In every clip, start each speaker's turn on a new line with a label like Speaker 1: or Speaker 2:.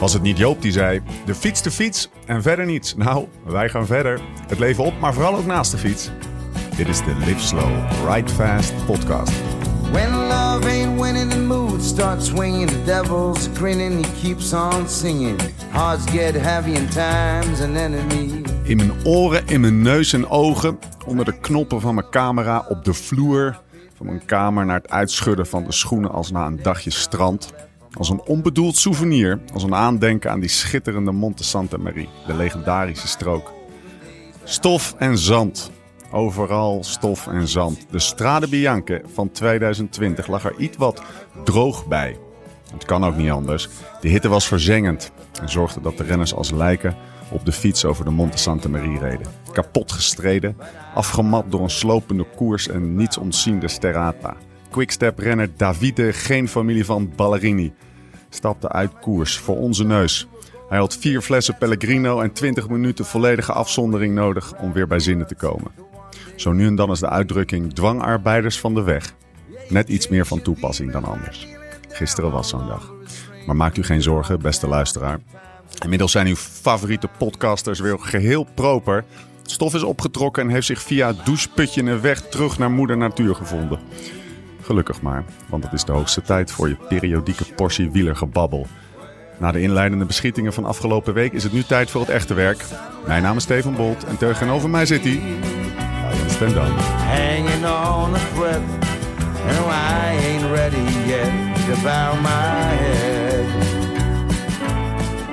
Speaker 1: Was het niet Joop die zei: de fiets, de fiets en verder niets? Nou, wij gaan verder. Het leven op, maar vooral ook naast de fiets. Dit is de Live Slow, Ride Fast podcast.
Speaker 2: When love ain't winning, the mood starts swinging. The devil's grinning, he keeps on singing. Hearts get heavy and time's an enemy.
Speaker 1: In mijn oren, in mijn neus en ogen, onder de knoppen van mijn camera, op de vloer van mijn kamer naar het uitschudden van de schoenen als na een dagje strand. Als een onbedoeld souvenir, als een aandenken aan die schitterende Monte Santa Maria, de legendarische strook. Stof en zand. Overal stof en zand. De Strade Bianche van 2020 lag er iets wat droog bij. Het kan ook niet anders. De hitte was verzengend en zorgde dat de renners als lijken op de fiets over de Monte Santa Maria reden. Kapot gestreden, afgemat door een slopende koers en niets ontziende sterrata. Quickstep-renner Davide, geen familie van Ballerini, stapte uit koers voor onze neus. Hij had vier flessen Pellegrino en 20 minuten volledige afzondering nodig om weer bij zinnen te komen. Zo nu en dan is de uitdrukking dwangarbeiders van de weg net iets meer van toepassing dan anders. Gisteren was zo'n dag. Maar maakt u geen zorgen, beste luisteraar. Inmiddels zijn uw favoriete podcasters weer geheel proper. Stof is opgetrokken en heeft zich via het doucheputje een weg terug naar moeder natuur gevonden. Gelukkig maar, want het is de hoogste tijd voor je periodieke portie wielergebabbel. Na de inleidende beschietingen van afgelopen week is het nu tijd voor het echte werk. Mijn naam is Steven Bolt en tegenover mij zit hij... Laurens ten Dam.
Speaker 2: Hanging on a thread. And I ain't ready yet to bow my head.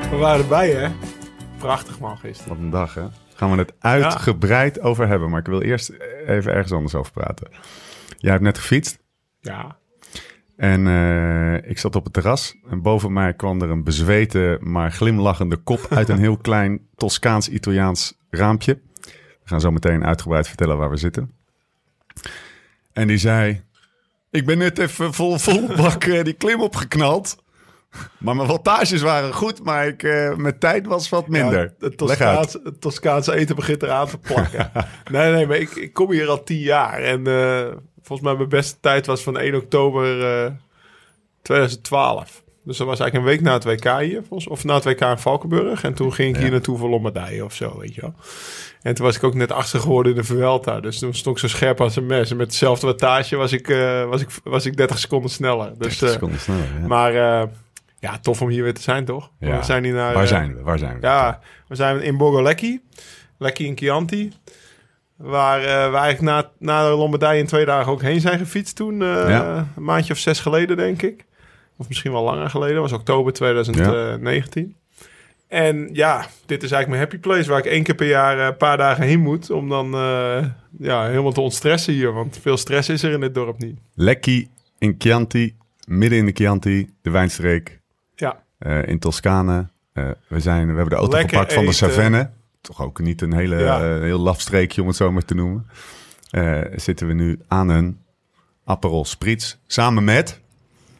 Speaker 3: We waren erbij, hè? Prachtig man gisteren.
Speaker 1: Wat een dag, hè? Gaan we het uitgebreid over hebben. Maar ik wil eerst even ergens anders over praten. Jij hebt net gefietst.
Speaker 3: Ja.
Speaker 1: En eh, ik zat op het terras. En boven mij kwam er een bezweten, maar glimlachende kop uit een heel klein Toscaans-Italiaans raampje. We gaan zo meteen uitgebreid vertellen waar we zitten. En die zei: Ik ben net even vol, vol bak eh, die klim opgeknald. Maar mijn wattages waren goed, maar ik, eh, mijn tijd was wat minder.
Speaker 3: Ja, het,
Speaker 1: Leg uit.
Speaker 3: Toscaans, het Toscaanse eten begint eraan te plakken. nee, nee, maar ik, ik kom hier al tien jaar. En eh, volgens mij mijn beste tijd was van 1 oktober eh, 2012. Dus dat was eigenlijk een week na het WK hier. volgens- Of na het WK in Valkenburg. En toen ging ik hier naartoe voor Lombardije of zo, weet je wel. En toen was ik ook net achter geworden in de Vuelta. Dus toen stond ik zo scherp als een mes. En met hetzelfde wattage was ik, eh, was ik, was ik 30 seconden sneller. Dus,
Speaker 1: 30
Speaker 3: eh,
Speaker 1: seconden sneller, ja.
Speaker 3: Maar eh, ja, tof om hier weer te zijn, toch?
Speaker 1: Ja.
Speaker 3: We zijn hier naar...
Speaker 1: Waar
Speaker 3: eh,
Speaker 1: zijn we? Waar zijn we?
Speaker 3: Ja, we zijn in Borgolecki. Lekki in Chianti. Waar eh, we eigenlijk na, na de Lombardije in twee dagen ook heen zijn gefietst toen.
Speaker 1: Ja.
Speaker 3: Een maandje of zes geleden, denk ik. Of misschien wel langer geleden. was oktober 2019. En ja, dit is eigenlijk mijn happy place... waar ik één keer per jaar een paar dagen heen moet... om dan ja, helemaal te ontstressen hier. Want veel stress is er in dit dorp niet.
Speaker 1: Lekki in Chianti, midden in de Chianti, de wijnstreek
Speaker 3: Ja,
Speaker 1: eh, in Toscane. Eh, we, zijn, we hebben de auto
Speaker 3: Lekker
Speaker 1: gepakt van de. Savenne. Toch ook niet een hele,
Speaker 3: Ja.
Speaker 1: eh, heel laf streekje om het zo maar te noemen. Eh, zitten we nu aan een Aperol Spritz. Samen met,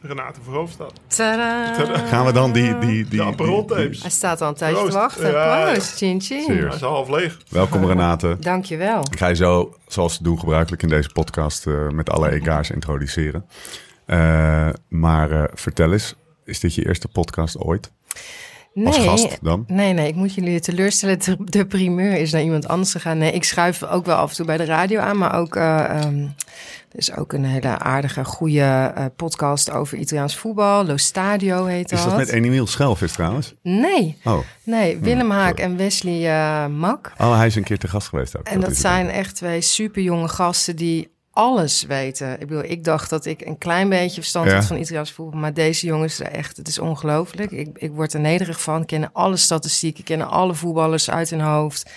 Speaker 3: Renate Verhoofdstad.
Speaker 4: Tadaa.
Speaker 1: gaan we dan die... die, die,
Speaker 3: De Aperol
Speaker 1: die- die-
Speaker 3: tapes.
Speaker 4: Hij staat al een tijdje te wachten.
Speaker 3: Ja.
Speaker 4: Proost, chin chin.
Speaker 1: Cheers.
Speaker 3: Hij is al half leeg.
Speaker 1: Welkom Renate.
Speaker 4: Dankjewel.
Speaker 1: Ik ga je zo, zoals we doen gebruikelijk in deze podcast, eh, met alle EK's introduceren. Eh, maar eh, vertel eens, is dit je eerste podcast ooit? Als
Speaker 4: Nee,
Speaker 1: gast dan?
Speaker 4: nee, nee, ik moet jullie teleurstellen. De, primeur is naar iemand anders gegaan. Nee, ik schuif ook wel af en toe bij de radio aan, maar ook... eh, ehm, er is ook een hele aardige, goede eh, podcast over Italiaans voetbal. Lo Stadio heet dat.
Speaker 1: Is dat met Emiel Schelvis trouwens?
Speaker 4: Nee,
Speaker 1: Oh.
Speaker 4: nee. Willem Haak
Speaker 1: sorry.
Speaker 4: en Wesley eh, Mak.
Speaker 1: oh, hij is een keer te gast geweest ook.
Speaker 4: En dat
Speaker 1: het.
Speaker 4: zijn echt twee superjonge gasten die alles weten. Ik bedoel, ik dacht dat ik een klein beetje verstand
Speaker 1: Ja.
Speaker 4: had van Italiaans voetbal. Maar deze jongens, echt, het is ongelooflijk. Ik, ik word er nederig van. Kennen alle statistieken, kennen alle voetballers uit hun hoofd.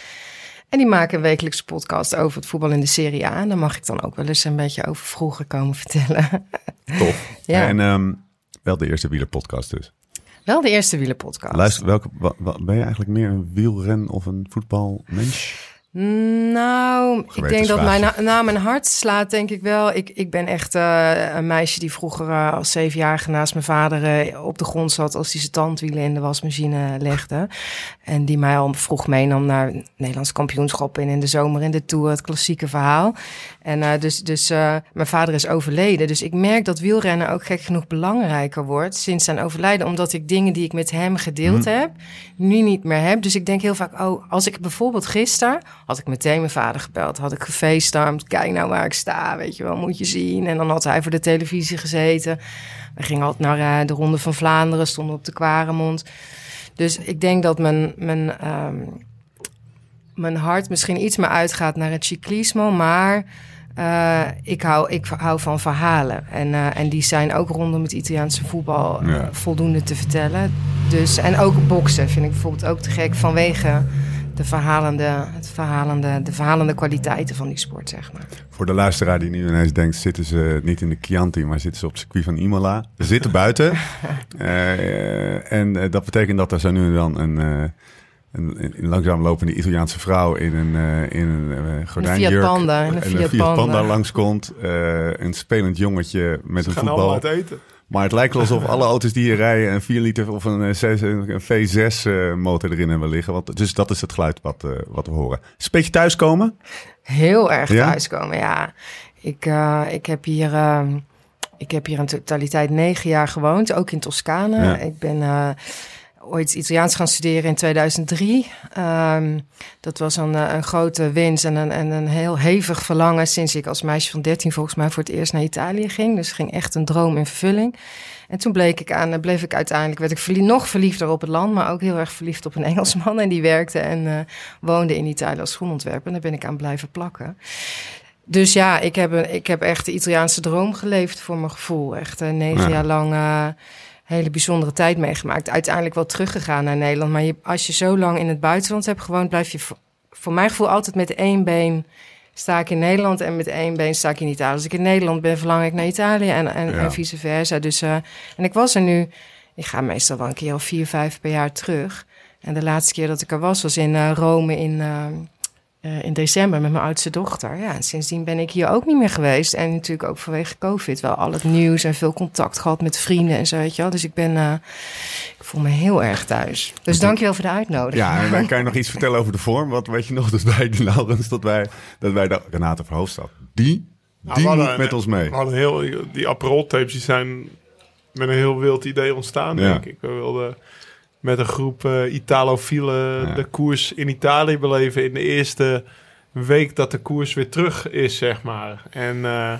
Speaker 4: En die maken een wekelijkse podcast over het voetbal in de Serie A. En daar mag ik dan ook wel eens een beetje over vroeger komen vertellen.
Speaker 1: Tof.
Speaker 4: Ja.
Speaker 1: En ehm, wel de eerste wielerpodcast dus.
Speaker 4: Wel de eerste wielerpodcast.
Speaker 1: Luister, welke, wa- wa- ben je eigenlijk meer een wielren of een voetbalmens?
Speaker 4: Nou, ik denk dat mijn, na, na mijn hart slaat, denk ik wel. Ik, ik ben echt eh, een meisje die vroeger eh, als zevenjarige naast mijn vader eh, op de grond zat als hij zijn tandwielen in de wasmachine legde. En die mij al vroeg meenam naar Nederlands kampioenschap en in de zomer in de Tour, het klassieke verhaal. En dus, dus mijn vader is overleden. Dus ik merk dat wielrennen ook gek genoeg belangrijker wordt sinds zijn overlijden. Omdat ik dingen die ik met hem gedeeld heb, nu niet meer heb. Dus ik denk heel vaak, oh, als ik bijvoorbeeld gisteren had ik meteen mijn vader gebeld. Had ik gefacetimed. Kijk nou waar ik sta, weet je wel, moet je zien. En dan had hij voor de televisie gezeten. We gingen altijd naar eh, de Ronde van Vlaanderen, stonden op de Kwaremond. Dus ik denk dat mijn, mijn, ehm, mijn hart misschien iets meer uitgaat naar het cyclismo. Maar eh, ik, hou, ik hou van verhalen. En, eh, en die zijn ook rondom het Italiaanse voetbal
Speaker 1: Ja.
Speaker 4: voldoende te vertellen. Dus, en ook boksen vind ik bijvoorbeeld ook te gek vanwege de verhalende, het verhalende, de verhalende kwaliteiten van die sport, zeg maar.
Speaker 1: Voor de luisteraar die nu ineens denkt, zitten ze niet in de Chianti, maar zitten ze op het circuit van Imola. Ze zitten buiten. Eh, en eh, dat betekent dat er zo nu en dan een, eh, een, een langzaam lopende Italiaanse vrouw in een, eh, in een eh, gordijnjurk
Speaker 4: Fiat Panda, in een
Speaker 1: en
Speaker 4: Fiat
Speaker 1: Fiat Panda,
Speaker 4: Panda.
Speaker 1: langskomt. eh, een spelend jongetje met een
Speaker 3: Gaan allemaal
Speaker 1: voetbal.
Speaker 3: uit eten.
Speaker 1: Maar het lijkt wel alsof alle auto's die hier rijden een 4 liter of een, eh, zes- een V6 eh, motor erin hebben liggen. Want, dus dat is het geluid wat, eh, wat we horen. Is het een beetje thuiskomen?
Speaker 4: Heel erg
Speaker 1: Ja?
Speaker 4: thuiskomen, ja. Ik, eh, ik, heb hier, ehm, ik heb hier in totaliteit negen jaar gewoond, ook in Toscane.
Speaker 1: Ja.
Speaker 4: Ik ben eh, ooit Italiaans gaan studeren in 2003. Ehm, dat was een, eh, een grote winst en een, en een heel hevig verlangen sinds ik als meisje van 13 volgens mij voor het eerst naar Italië ging. Dus ging echt een droom in vervulling. En toen bleek ik aan, bleef ik uiteindelijk, werd ik verlie- nog verliefder op het land, maar ook heel erg verliefd op een Engelsman. En die werkte en eh, woonde in Italië als schoenontwerper. En daar ben ik aan blijven plakken. Dus ja, ik heb, een, ik heb echt de Italiaanse droom geleefd voor mijn gevoel. Echt eh, negen
Speaker 1: Ja.
Speaker 4: jaar lang eh, hele bijzondere tijd meegemaakt. Uiteindelijk wel teruggegaan naar Nederland. Maar je, als je zo lang in het buitenland hebt gewoond, blijf je voor, mijn gevoel altijd met één been sta ik in Nederland en met één been sta ik in Italië. Als ik in Nederland ben, verlang ik naar Italië en, en,
Speaker 1: Ja.
Speaker 4: en vice versa. Dus, eh, en ik was er nu, ik ga meestal wel een keer of vier, vijf per jaar terug. En de laatste keer dat ik er was, was in eh, Rome in, eh, eh, in december met mijn oudste dochter. Ja, en sindsdien ben ik hier ook niet meer geweest. En natuurlijk ook vanwege COVID wel al het nieuws en veel contact gehad met vrienden en zo, weet je wel. Dus ik ben, eh, ik voel me heel erg thuis. Dus dankjewel voor de uitnodiging.
Speaker 1: Ja, en dan kan je nog iets vertellen over de vorm. Wat weet je nog dat wij, de Laurens, dat wij, dat wij de Renate Verhoofdstad, die,
Speaker 3: Nou,
Speaker 1: die
Speaker 3: hadden-
Speaker 1: met ons mee.
Speaker 3: We hadden heel, die Aperol tapes die zijn met een heel wild idee ontstaan,
Speaker 1: Ja.
Speaker 3: denk ik. We wilden met een groep eh Italofielen
Speaker 1: Ja.
Speaker 3: de koers in Italië beleven in de eerste week dat de koers weer terug is, zeg maar. En eh,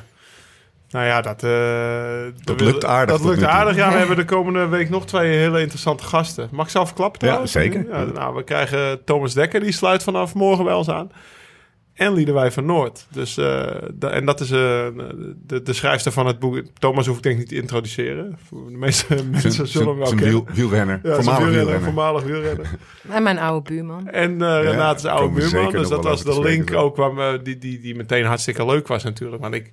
Speaker 3: nou ja, dat, eh,
Speaker 1: Dat lukt aardig
Speaker 3: Dat lukt aardig. Ja, we hebben de komende week nog twee hele interessante gasten. Mag ik zelf klappen
Speaker 1: Ja, zeker.
Speaker 3: Ja, nou, we krijgen Thomas Dekker, die sluit vanaf morgen bij ons aan. En Liedewij van Noord. Dus, eh, da- en dat is eh, de, de schrijfster van het boek. Thomas hoef ik denk ik niet te introduceren. Voor De meeste mensen
Speaker 1: Zijn-
Speaker 3: zullen hem wel kennen.
Speaker 1: wiel, wielrenner,
Speaker 3: Ja,
Speaker 1: voormalig
Speaker 3: wielrenner,
Speaker 1: wielrenner.
Speaker 3: Voormalig wielrenner.
Speaker 4: En mijn oude buurman.
Speaker 3: En eh Renate's oude buurman. Dus dat was de link ook waar die, die, die meteen hartstikke leuk was natuurlijk. Want ik,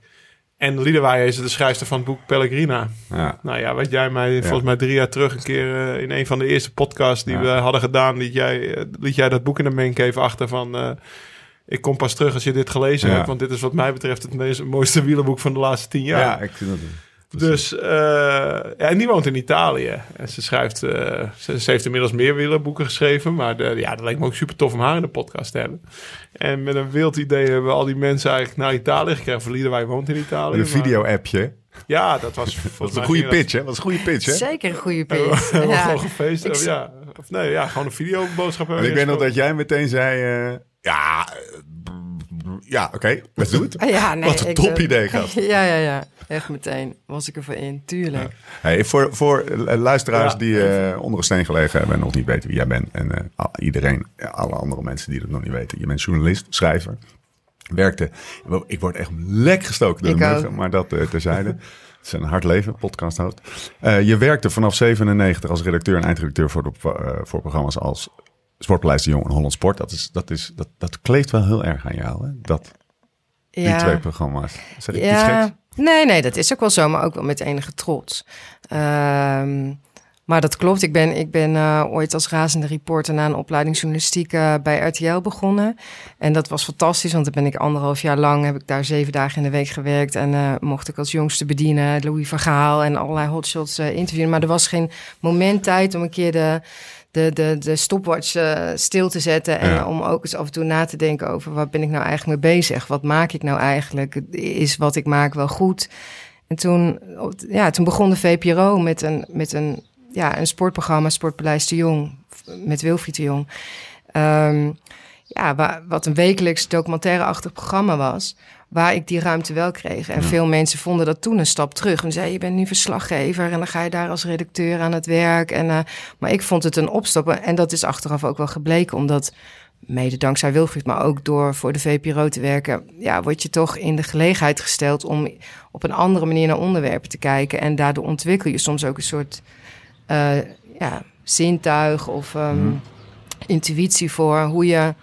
Speaker 3: en Liedewij is de schrijfster van het boek Pellegrina.
Speaker 1: Ja.
Speaker 3: Nou ja, wat jij mij volgens mij drie jaar terug een keer in een van de eerste podcasts die
Speaker 1: Ja.
Speaker 3: we hadden gedaan, liet jij, liet jij dat boek in de mancave achter van. eh, ik kom pas terug als je dit gelezen
Speaker 1: Ja.
Speaker 3: hebt, want dit is wat mij betreft het meest, mooiste wielerboek van de laatste tien jaar.
Speaker 1: Ja, ik vind dat...
Speaker 3: Dus, eh, ja, en die woont in Italië. En ze schrijft, eh, ze, ze heeft inmiddels meer wielerboeken geschreven. Maar de, ja, dat leek me ook super tof om haar in de podcast te hebben. En met een wild idee hebben we al die mensen eigenlijk naar Italië gekregen. Verlieden wij woont in Italië.
Speaker 1: Een video-appje.
Speaker 3: Ja, dat was
Speaker 1: Dat
Speaker 3: volgens
Speaker 1: een goede pitch, hè? Dat is een goede pitch, hè?
Speaker 4: Zeker een goede
Speaker 3: we,
Speaker 4: pitch.
Speaker 3: hebben we
Speaker 4: Ja.
Speaker 3: gewoon gefeest.
Speaker 4: Ik
Speaker 3: ja, of nee, ja, gewoon een videoboodschap.
Speaker 1: En
Speaker 3: hebben
Speaker 1: ik
Speaker 3: we
Speaker 1: weet nog dat jij meteen zei... eh, ja, eh, ja oké, let's do it.
Speaker 4: Ah, Ja, nee,
Speaker 1: Wat een top
Speaker 4: eh,
Speaker 1: idee, gast.
Speaker 4: Ja, ja, ja. Echt meteen was ik ervoor in. Tuurlijk.
Speaker 1: Hey, voor, voor eh, luisteraars
Speaker 3: Ja,
Speaker 1: die onder een steen gelegen hebben en nog niet weten wie jij bent. En iedereen, alle andere mensen die dat nog niet weten. Je bent journalist, schrijver. Werkte. Ik word echt lek gestoken door
Speaker 4: Ik
Speaker 1: de muggen, maar dat eh, terzijde. Het is een hard leven, podcast host. Eh, je werkte vanaf 97 als redacteur en eindredacteur voor, de, voor programma's als Sportpaleis de Jong en Holland Sport. Dat, is, dat, is, dat, dat kleeft wel heel erg aan jou, hè? Dat, die twee programma's. Zeg ik iets geks?
Speaker 4: Nee, nee, dat is ook wel zo, maar ook wel met enige trots. Ehm, Maar dat klopt. Ik ben, ik ben uh, ooit als razende reporter na een opleiding journalistiek uh, bij RTL begonnen. En dat was fantastisch, want dan ben ik anderhalf jaar lang, heb ik daar zeven dagen in de week gewerkt. En uh, mocht ik als jongste bedienen, Louis Vergaal en allerlei hotshots interviewen. Maar er was geen moment tijd om een keer de de, de, de stopwatch uh, stil te zetten. En om ook eens af en toe na te denken over wat ben ik nou eigenlijk mee bezig? Wat maak ik nou eigenlijk? Is wat ik maak wel goed? En toen, ja, toen begon de VPRO met een, met een, ja, een sportprogramma, Sportpaleis de Jong, met Wilfried de Jong. Um, ja, wat een wekelijks documentaire-achtig programma was waar ik die ruimte wel kreeg. En veel mensen vonden dat toen een stap terug. En zeiden, je bent nu verslaggever en dan ga je daar als redacteur aan het werk. En, uh, maar ik vond het een opstap. En dat is achteraf ook wel gebleken, omdat mede dankzij Wilfried, maar ook door voor de VPRO te werken, ja, word je toch in de gelegenheid gesteld om op een andere manier naar onderwerpen te kijken. En daardoor ontwikkel je soms ook een soort uh, ja, zintuig of um, intuïtie voor hoe je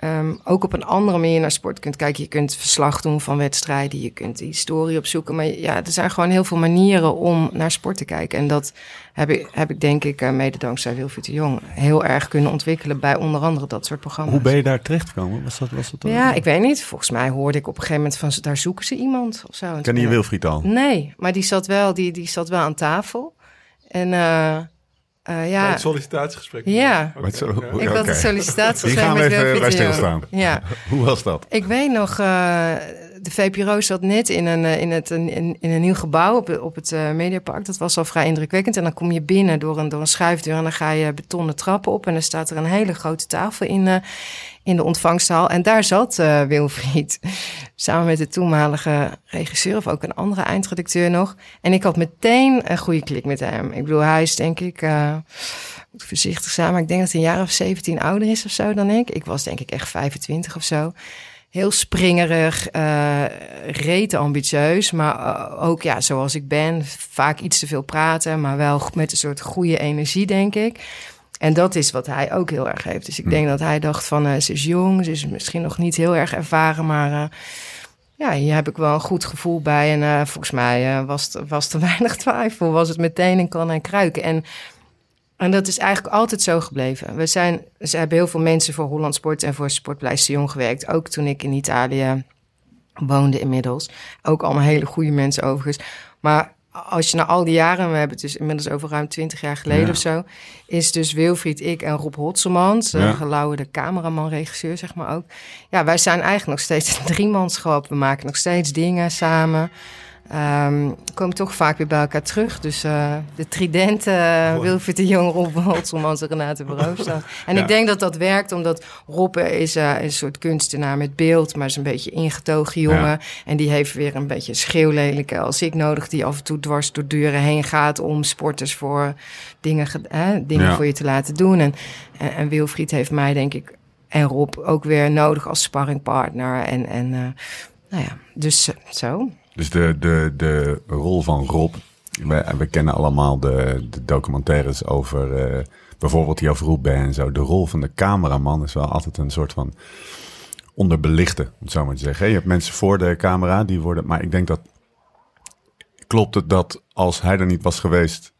Speaker 4: um, ook op een andere manier naar sport kunt kijken. Je kunt verslag doen van wedstrijden, je kunt historie opzoeken. Maar ja, er zijn gewoon heel veel manieren om naar sport te kijken. En dat heb ik, heb ik denk ik, uh, mede dankzij Wilfried de Jong, heel erg kunnen ontwikkelen bij onder andere dat soort programma's.
Speaker 1: Hoe ben je daar terechtgekomen? Was dat, was dat
Speaker 4: ja, ik weet niet. Volgens mij hoorde ik op een gegeven moment van, daar zoeken ze iemand of zo.
Speaker 1: Ken je Wilfried al?
Speaker 4: Nee, maar die zat wel, die, die zat wel aan tafel. En... Uh, uh, ja. Bij
Speaker 3: het sollicitatiegesprek.
Speaker 4: Ja.
Speaker 1: Okay. Zo,
Speaker 4: okay. Ik had het sollicitatiegesprek
Speaker 1: gaan we
Speaker 4: met
Speaker 1: even bij stilstaan.
Speaker 4: Ja.
Speaker 1: Hoe was dat?
Speaker 4: Ik weet nog, uh, de VPRO zat net in een, in het, in, in een nieuw gebouw op, op het uh, Mediapark. Dat was al vrij indrukwekkend. En dan kom je binnen door een, door een schuifdeur en dan ga je betonnen trappen op. En dan staat er een hele grote tafel in, in de ontvangstzaal. En daar zat uh, Wilfried samen met de toenmalige regisseur of ook een andere eindredacteur nog. En ik had meteen een goede klik met hem. Ik bedoel, hij is denk ik, uh, voorzichtig zijn, maar ik denk dat hij een jaar of 17 ouder is of zo dan ik. Ik was denk ik echt 25 of zo. Heel springerig, uh, ambitieus, maar ook ja, zoals ik ben, vaak iets te veel praten, maar wel met een soort goede energie, denk ik. En dat is wat hij ook heel erg heeft. Dus ik denk dat hij dacht van, uh, ze is jong, ze is misschien nog niet heel erg ervaren, maar uh, ja, hier heb ik wel een goed gevoel bij. En uh, volgens mij was, was er weinig twijfel, was het meteen een kan en kruiken. En, en dat is eigenlijk altijd zo gebleven. We, zijn, ze hebben heel veel mensen voor Holland Sport en voor Sportpleis de Jong gewerkt. Ook toen ik in Italië woonde inmiddels. Ook allemaal hele goede mensen overigens. Maar als je na al die jaren, we hebben het dus inmiddels over ruim twintig jaar geleden ja. of zo, is dus Wilfried, ik en Rob Hotselmans, ja. gelauwerde cameraman, regisseur, zeg maar ook. Ja, wij zijn eigenlijk nog steeds een driemanschap. We maken nog steeds dingen samen. Um, komen toch vaak weer bij elkaar terug. Dus uh, de tridenten, uh, Wilfried de Jong, Rob Holtselmans en Renate Verhoofdstad. En ja. ik denk dat dat werkt, omdat Rob is uh, een soort kunstenaar met beeld, maar is een beetje ingetogen jongen. Ja. En die heeft weer een beetje schreeuwlelijke als ik nodig, die af en toe dwars door deuren heen gaat om sporters voor dingen, dingen ja. voor je te laten doen. En, en, en, Wilfried heeft mij, denk ik, en Rob ook weer nodig als sparringpartner. En, en nou ja, dus zo.
Speaker 1: Dus de, de, de rol van Rob. We, we kennen allemaal de, de documentaires over uh, bijvoorbeeld die over Roep en zo. De rol van de cameraman is wel altijd een soort van onderbelichten, om het zo maar te zeggen. Je hebt mensen voor de camera die worden. Maar ik denk dat. Klopt het dat als hij er niet was geweest,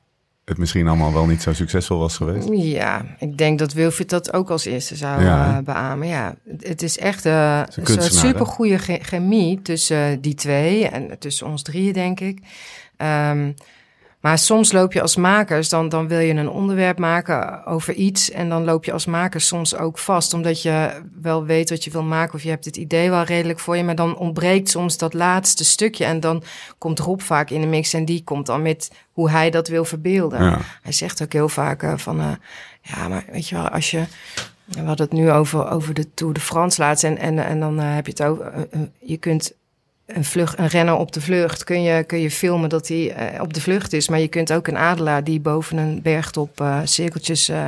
Speaker 1: het misschien allemaal wel niet zo succesvol was geweest?
Speaker 4: Ja, ik denk dat Wilfried dat ook als eerste zou ja. uh, beamen. Ja, het is echt uh, een, supergoeie chemie tussen uh, die twee en tussen ons drieën, denk ik. Um, maar soms loop je als makers, dan, dan wil je een onderwerp maken over iets. En dan loop je als maker soms ook vast. Omdat je wel weet wat je wil maken. Of je hebt het idee wel redelijk voor je. Maar dan ontbreekt soms dat laatste stukje. En dan komt Rob vaak in de mix. En die komt dan met hoe hij dat wil verbeelden. Ja. Hij zegt ook heel vaak uh, van... Uh, ja, maar weet je wel, als je... We hadden het nu over, over de Tour de France laatst. En, en, en dan uh, heb je het over... je kunt een, vlucht, een renner op de vlucht kun je, kun je filmen dat hij uh, op de vlucht is. Maar je kunt ook een adelaar die boven een bergtop uh, cirkeltjes uh,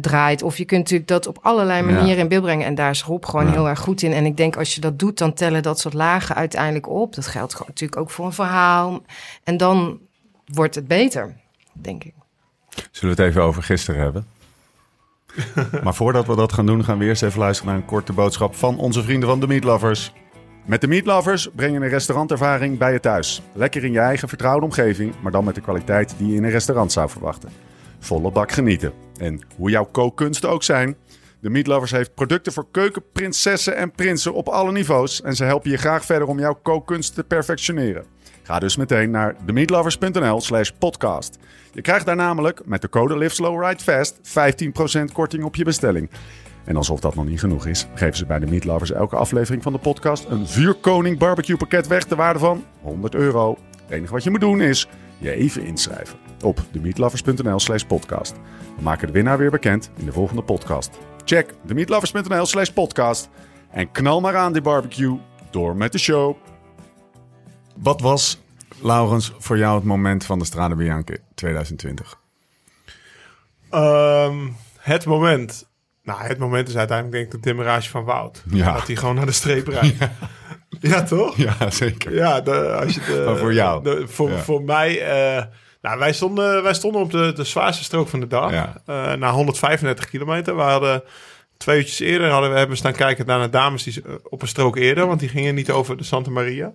Speaker 4: draait. Of je kunt natuurlijk dat op allerlei manieren ja. in beeld brengen. En daar is Rob gewoon ja. heel erg goed in. En ik denk als je dat doet, dan tellen dat soort lagen uiteindelijk op. Dat geldt gewoon natuurlijk ook voor een verhaal. En dan wordt het beter, denk ik.
Speaker 1: Zullen we het even over gisteren hebben? maar voordat we dat gaan doen, gaan we eerst even luisteren naar een korte boodschap van onze vrienden van de Meat Lovers. Met de Meat Lovers breng je een restaurantervaring bij je thuis. Lekker in je eigen vertrouwde omgeving, maar dan met de kwaliteit die je in een restaurant zou verwachten. Volle bak genieten. En hoe jouw kookkunsten ook zijn, de Meat Lovers heeft producten voor keukenprinsessen en prinsen op alle niveaus. En ze helpen je graag verder om jouw kookkunst te perfectioneren. Ga dus meteen naar themeatlovers.nl slash podcast. Je krijgt daar namelijk met de code Live Slow Ride Fast 15% korting op je bestelling. En alsof dat nog niet genoeg is, geven ze bij de Meat Lovers elke aflevering van de podcast een vuurkoning barbecue pakket weg ter waarde van 100 euro. Het enige wat je moet doen is je even inschrijven op themeatlovers.nl slash podcast. We maken de winnaar weer bekend in de volgende podcast. Check themeatlovers.nl slash podcast en knal maar aan die barbecue door met de show. Wat was, Laurens, voor jou het moment van de Strade Bianche 2020?
Speaker 3: Ehm, het moment. Nou, het moment is uiteindelijk denk ik de demarage van Wout.
Speaker 1: Ja.
Speaker 3: Dat hij gewoon naar de streep rijdt. Ja, toch?
Speaker 1: Ja, zeker.
Speaker 3: Ja, de, als je de,
Speaker 1: Maar voor jou?
Speaker 3: de- voor,
Speaker 1: Ja.
Speaker 3: voor mij... eh, nou, wij stonden, wij stonden op de, de zwaarste strook van de dag.
Speaker 1: Ja.
Speaker 3: eh, na 135 kilometer. We hadden twee uurtjes eerder hadden we hebben staan kijken naar de dames die eh, op een strook eerder. Want die gingen niet over de Santa Maria.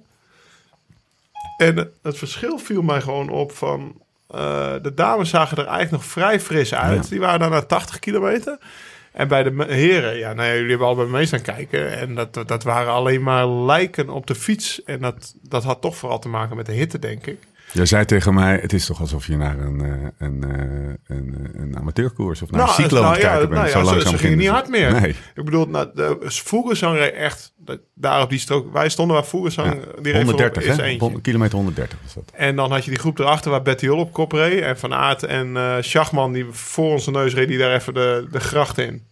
Speaker 3: En het verschil viel mij gewoon op van... de dames zagen er eigenlijk nog vrij fris uit.
Speaker 1: Ja.
Speaker 3: Die waren naar 80 kilometer. En bij de heren, ja, nou ja, jullie hebben al bij me mee staan kijken. En dat, dat waren alleen maar lijken op de fiets. En dat, dat had toch vooral te maken met de hitte, denk ik.
Speaker 1: Jij zei tegen mij, het is toch alsof je naar een, eh, een, eh, een, een amateurkoers of naar een
Speaker 3: Nou,
Speaker 1: cyclo aan
Speaker 3: nou ja,
Speaker 1: kijken bent.
Speaker 3: nou
Speaker 1: Zo
Speaker 3: ja,
Speaker 1: langzaam
Speaker 3: ze gingen
Speaker 1: gingen
Speaker 3: niet hard meer.
Speaker 1: Nee,
Speaker 3: Ik bedoel, nou, de Vogelsang echt daar op die strook. Wij stonden waar Vogelsang,
Speaker 1: ja.
Speaker 3: die reed
Speaker 1: 130
Speaker 3: voorop, is
Speaker 1: hè? Kilometer 130 was dat.
Speaker 3: En dan had je die groep erachter waar Betty Hol op kop reed. En Van Aert en eh Schachman, die voor onze neus reed, die daar even de, de gracht in.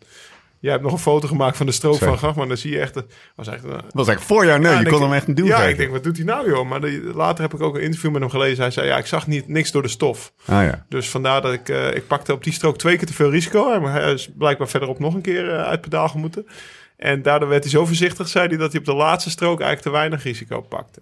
Speaker 3: Jij hebt nog een foto gemaakt van de strook van Schachman. Dan zie je echt... Het was echt een,
Speaker 1: was eigenlijk voor jou. Nee,
Speaker 3: Ja,
Speaker 1: je kon
Speaker 3: ik-
Speaker 1: hem echt een duw
Speaker 3: Ja,
Speaker 1: geven.
Speaker 3: ik denk, wat doet hij nou joh? Maar de- later heb ik ook een interview met hem gelezen. Hij zei, ja, ik zag niet, niks door de stof.
Speaker 1: Ah ja.
Speaker 3: Dus vandaar dat ik, eh, ik pakte op die strook twee keer te veel risico. En hij is blijkbaar verderop nog een keer eh, uit pedaal gemoeten. En daardoor werd hij zo voorzichtig, zei hij, dat hij op de laatste strook eigenlijk te weinig risico pakte.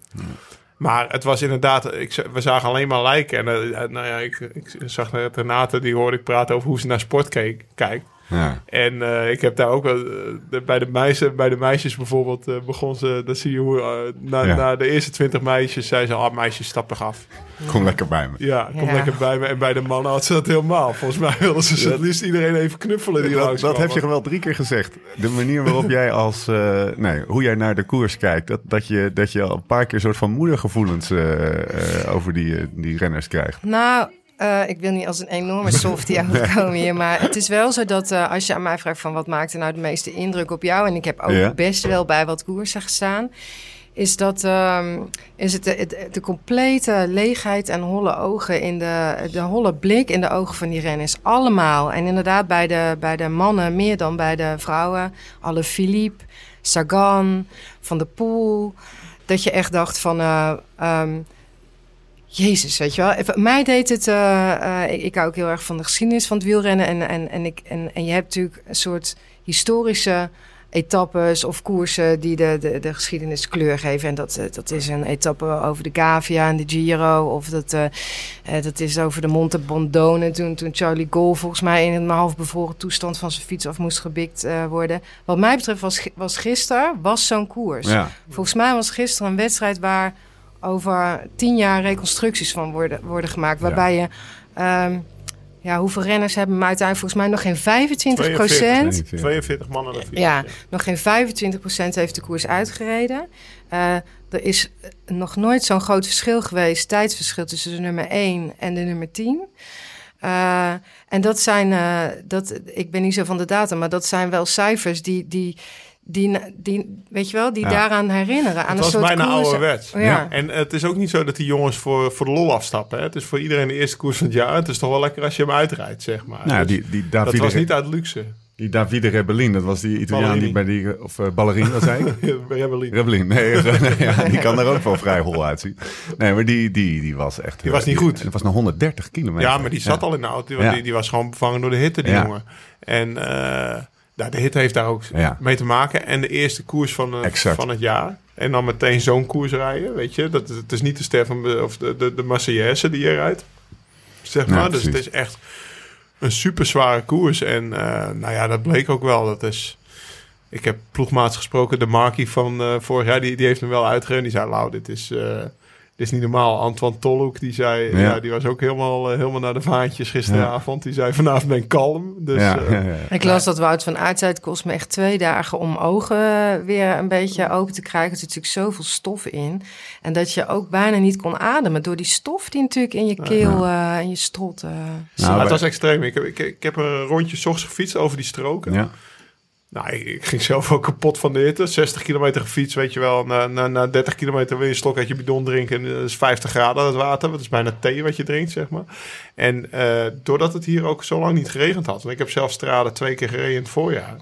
Speaker 3: Maar het was inderdaad, ik, we zagen alleen maar lijken. En eh, nou ja, ik, ik zag net Renate, die hoorde ik praten over hoe ze naar sport keek, kijkt.
Speaker 1: Ja.
Speaker 3: En eh, ik heb daar ook wel, eh, de- bij, de meisjes, bij de meisjes bijvoorbeeld, eh, begon ze, dan zie je hoe, na,
Speaker 1: Ja.
Speaker 3: na de eerste twintig meisjes, zei ze, ah meisjes, stap toch af.
Speaker 1: Kom lekker bij me.
Speaker 3: Ja, kom
Speaker 4: Ja.
Speaker 3: lekker bij me. En bij de mannen had ze dat helemaal. Volgens mij wilden ze
Speaker 1: Ja.
Speaker 3: het liefst iedereen even knuffelen die
Speaker 1: Dat,
Speaker 3: langs
Speaker 1: dat heb je wel drie keer gezegd. De manier waarop jij als... eh, nee, hoe jij naar de koers kijkt. Dat, dat, je, dat je al een paar keer een soort van moedergevoelens eh, eh, over die, die renners krijgt.
Speaker 4: Nou, eh, ik wil niet als een enorme softie overkomen hier. Maar het is wel zo dat eh, als je aan mij vraagt van wat maakte nou de meeste indruk op jou. En ik heb ook
Speaker 1: Ja.
Speaker 4: best wel bij wat koersen gestaan. Is dat ehm, is het de, het- de complete leegheid en holle ogen in de, de holle blik in de ogen van die renners. Allemaal. En inderdaad bij de, bij de mannen meer dan bij de vrouwen. Alle Philippe, Sagan, Van der Poel. Dat je echt dacht van... eh, ehm, Jezus, weet je wel. Mij deed het. eh, eh, ik, ik hou ook heel erg van de geschiedenis van het wielrennen. En, en, en, ik, en, en je hebt natuurlijk een soort historische etappes of koersen die de, de, de geschiedenis kleur geven. En dat, eh, dat is een etappe over de Gavia en de Giro. Of dat, dat is over de Monte Bondone. Toen, toen Charlie Gol volgens mij in een half bevroren toestand van zijn fiets af moest gebikt worden. Wat mij betreft was, was gisteren was zo'n koers.
Speaker 1: Ja.
Speaker 4: Volgens mij was gisteren een wedstrijd waar over tien jaar reconstructies van worden, worden gemaakt. Waarbij je, ehm, ja, hoeveel renners hebben hem uiteindelijk volgens mij nog geen 25 procent.
Speaker 3: 42 mannen de fiets.
Speaker 4: Ja, nog geen 25 procent heeft de koers uitgereden. Eh, er is nog nooit zo'n groot verschil geweest, tijdsverschil tussen de nummer 1 en de nummer 10. Eh, en dat zijn, eh, dat, ik ben niet zo van de data, maar dat zijn wel cijfers die, die, die, die weet je wel, die
Speaker 1: Ja.
Speaker 4: daaraan herinneren. Aan
Speaker 3: Het
Speaker 4: een
Speaker 3: was
Speaker 4: soort
Speaker 3: bijna
Speaker 4: koers.
Speaker 3: ouderwets.
Speaker 4: Ja.
Speaker 3: En het is ook niet zo dat die jongens voor, voor de lol afstappen. Hè? Het is voor iedereen de eerste koers van het jaar. Het is toch wel lekker als je hem uitrijdt, zeg maar.
Speaker 1: Nou,
Speaker 3: Dus
Speaker 1: die, die,
Speaker 3: dat
Speaker 1: Davide,
Speaker 3: was niet uit luxe.
Speaker 1: die Davide Rebellin, dat was die Italiaan die bij die... Of uh, ballerien, wat zei ik?
Speaker 3: Rebellin.
Speaker 1: Rebellin, nee, nee, ja, die kan er ook wel vrij hol uitzien. Nee, maar die, die, die was echt...
Speaker 3: Die was niet goed.
Speaker 1: Het was nog 130 kilometer.
Speaker 3: Ja, maar die zat
Speaker 1: Ja.
Speaker 3: al in de auto. Die, die, was gewoon bevangen door de hitte, die
Speaker 1: Ja.
Speaker 3: jongen. En eh, nou, de hitte heeft daar ook
Speaker 1: Ja.
Speaker 3: mee te maken. En de eerste koers van, eh, van het jaar. En dan meteen zo'n koers rijden, weet je. Dat, het is niet de Stefan of de, de, de Marseillaise die je rijdt. Zeg maar. dus het is echt een super zware koers. En eh, nou ja, dat bleek ook wel. Dat is... ik heb ploegmaats gesproken, de Markie van eh, vorig jaar, die, die heeft hem wel uitgereden. Die zei, Lau, dit is, eh, is niet normaal. Antoine Tolhoek, die zei,
Speaker 1: Ja.
Speaker 3: ja. die was ook helemaal, eh, helemaal naar de vaantjes gisteravond. Die zei, vanavond ben ik kalm. Dus
Speaker 1: ja,
Speaker 3: eh,
Speaker 1: ja, ja.
Speaker 4: Ik las dat Wout van het kost me echt twee dagen om ogen weer een beetje open te krijgen. Er zit natuurlijk zoveel stof in. En dat je ook bijna niet kon ademen door die stof die natuurlijk in je keel en in je strot. eh,
Speaker 1: Nou,
Speaker 3: het was extreem. Ik heb, ik, ik heb een rondje 's ochtends gefietst over die stroken.
Speaker 1: ja.
Speaker 3: Nou, ik, ging zelf ook kapot van de hitte. 60 kilometer gefietst, weet je wel. Na, na, na 30 kilometer wil je een slok uit je bidon drinken. En dat is 50 graden het water. Dat is bijna thee wat je drinkt, zeg maar. En eh, doordat het hier ook zo lang niet geregend had. En ik heb zelf straden twee keer gereden in voorjaar.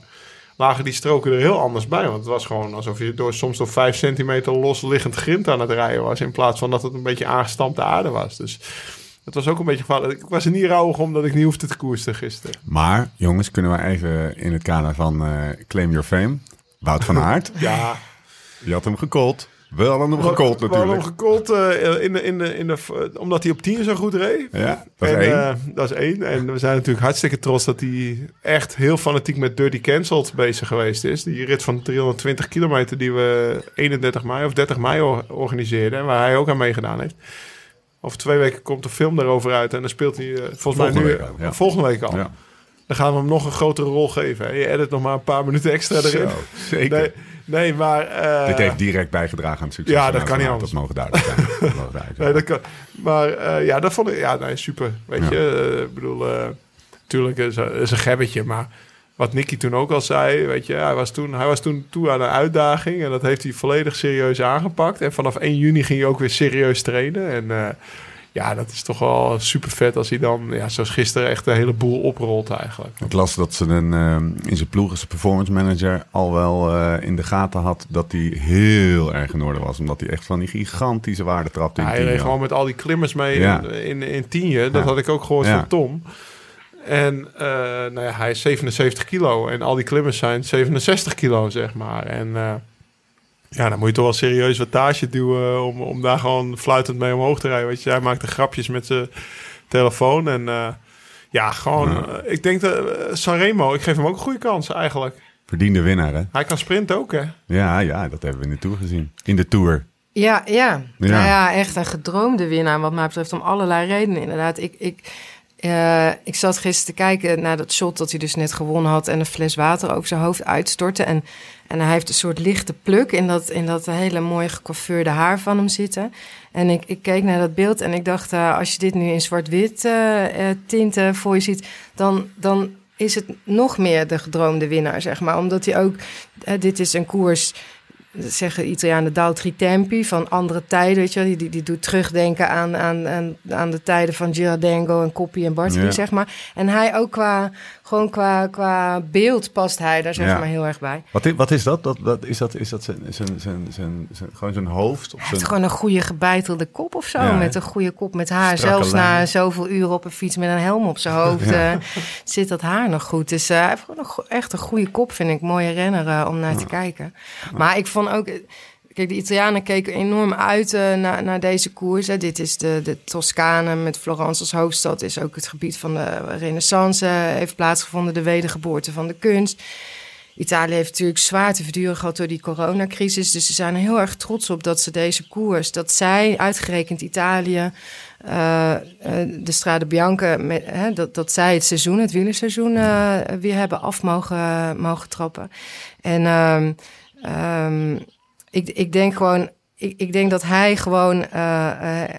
Speaker 3: Lagen die stroken er heel anders bij. Want het was gewoon alsof je door, soms door 5 centimeter losliggend grind aan het rijden was. In plaats van dat het een beetje aangestampte aarde was. Dus het was ook een beetje gevaarlijk. Ik was er niet rouwig om dat ik niet hoefde te koersen gisteren.
Speaker 1: Maar jongens, kunnen we even in het kader van eh, Claim Your Fame. Wout van Aert,
Speaker 3: Ja,
Speaker 1: je had hem gekold. We hadden hem gekold
Speaker 3: We hadden hem
Speaker 1: natuurlijk.
Speaker 3: gekold eh, in de, in de, in de, omdat hij op 10 zo goed reed.
Speaker 1: Ja, dat is
Speaker 3: en,
Speaker 1: één.
Speaker 3: eh, dat is één. En we zijn natuurlijk hartstikke trots dat hij echt heel fanatiek met Dirty Cancelled bezig geweest is. Die rit van 320 kilometer die we 31 mei of 30 mei or- organiseerden. En waar hij ook aan meegedaan heeft. Over twee weken komt een film daarover uit. En dan speelt hij eh, volgens
Speaker 1: Volgende
Speaker 3: mij nu
Speaker 1: week al, ja.
Speaker 3: volgende week al.
Speaker 1: ja.
Speaker 3: Dan gaan we hem nog een grotere rol geven. hè. Je edit nog maar een paar minuten extra erin.
Speaker 1: Zo, zeker.
Speaker 3: Nee, nee, maar... eh,
Speaker 1: Dit heeft direct bijgedragen aan het succes.
Speaker 3: ja, dat kan niet anders.
Speaker 1: Dat mogen duidelijk zijn. Dat mogen duidelijk zijn.
Speaker 3: Nee, dat kan. Maar eh, ja, dat vond ik... Ja, nee, super. Weet je, ik bedoel... natuurlijk is, is een gebbetje, maar... Wat Nicky toen ook al zei, weet je, hij was toen, hij was toen toe aan een uitdaging en dat heeft hij volledig serieus aangepakt. En vanaf 1 juni ging hij ook weer serieus trainen. En eh, ja, dat is toch wel super vet als hij dan, ja, zoals gisteren, echt de hele boel oprolt eigenlijk.
Speaker 1: Ik las dat ze een, eh, in zijn ploeg als performance manager al wel eh, in de gaten had dat hij heel erg in orde was. Omdat hij echt van die gigantische waarde trapte in
Speaker 3: Ja, hij reed gewoon met al die klimmers mee
Speaker 1: Ja.
Speaker 3: in, in, in tienje. Dat
Speaker 1: Ja.
Speaker 3: had ik ook gehoord van Tom. En eh, nou ja, hij is 77 kilo. En al die klimmers zijn 67 kilo, zeg maar. En eh, ja, dan moet je toch wel serieus wattage duwen... om, om daar gewoon fluitend mee omhoog te rijden. Weet je, hij maakte grapjes met zijn telefoon. En eh, ja, gewoon...
Speaker 1: Ja.
Speaker 3: ik denk dat Sanremo, ik geef hem ook een goede kans eigenlijk.
Speaker 1: Verdiende winnaar, hè?
Speaker 3: Hij kan sprinten ook, hè?
Speaker 1: Ja, ja, dat hebben we in de Tour gezien. In de Tour.
Speaker 4: Ja, ja.
Speaker 1: Ja.
Speaker 4: Nou ja, echt een gedroomde winnaar wat mij betreft om allerlei redenen inderdaad. Ik, ik, eh, ik zat gisteren te kijken naar dat shot dat hij dus net gewonnen had en een fles water over zijn hoofd uitstortte. En, en hij heeft een soort lichte pluk in dat, in dat hele mooie gecoiffeurde haar van hem zitten. En ik, ik keek naar dat beeld en ik dacht, eh, als je dit nu in zwart-wit eh, eh, tinten voor je ziet, dan, dan is het nog meer de gedroomde winnaar, zeg maar. Omdat hij ook, dit is een koers zeggen Italianen Dautri Tempi van andere tijden, weet je. Die, die, die doet terugdenken aan, aan, aan, aan de tijden van Girardengo en Coppi en Bartoli,
Speaker 1: Ja.
Speaker 4: zeg maar. En hij ook qua, gewoon qua, qua beeld past hij daar zeg
Speaker 1: Ja.
Speaker 4: maar heel erg bij.
Speaker 1: Wat is, wat is dat? dat, dat is dat, is dat zijn, zijn, zijn, zijn, zijn- gewoon zijn hoofd? Of
Speaker 4: Hij heeft gewoon een goede gebeitelde kop of zo.
Speaker 1: Ja,
Speaker 4: met een goede kop met haar.
Speaker 1: Strakke
Speaker 4: Zelfs na zoveel uren op een fiets met een helm op zijn hoofd
Speaker 1: Ja.
Speaker 4: eh, zit dat haar nog goed. Dus eh, hij heeft gewoon een echt een goede kop, vind ik. Mooie renner eh, om naar te kijken. Maar ik vond ook... Kijk, de Italianen keken enorm uit eh, naar, naar deze koers. Dit is de, de Toscane met Florence als hoofdstad. Is ook het gebied van de renaissance. eh, heeft plaatsgevonden, de wedergeboorte van de kunst. Italië heeft natuurlijk zwaar te verduren gehad door die coronacrisis. Dus ze zijn er heel erg trots op dat ze deze koers, dat zij, uitgerekend Italië, eh, de Strade Bianca, hè, dat, dat zij het seizoen, het wielerseizoen, weer hebben af mogen, mogen trappen. En ehm, ehm, ik, ik denk gewoon, ik, ik denk dat hij gewoon eh, eh,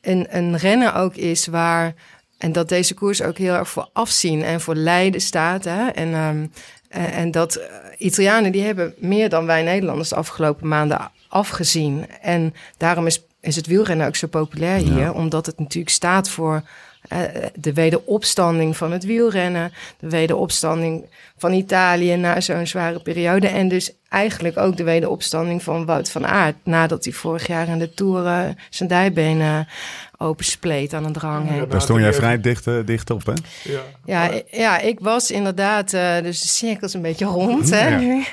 Speaker 4: een, een renner ook is waar. En dat deze koers ook heel erg voor afzien en voor lijden staat. Hè? En, ehm, en, en dat eh, Italianen die hebben meer dan wij Nederlanders de afgelopen maanden afgezien. En daarom is, is het wielrennen ook zo populair hier.
Speaker 1: Ja.
Speaker 4: Omdat het natuurlijk staat voor eh, de wederopstanding van het wielrennen. De wederopstanding van Italië na zo'n zware periode. En dus eigenlijk ook de wederopstanding van Wout van Aert. Nadat hij vorig jaar in de Tour eh, zijn dijbenen openspleet aan een drang.
Speaker 3: Ja.
Speaker 1: Daar stond jij vrij dicht, eh, dicht op, hè?
Speaker 3: Ja.
Speaker 4: Ja, i- ja, ik was inderdaad, eh, dus de cirkel is een beetje rond. Hè,
Speaker 1: Ja.
Speaker 4: nu.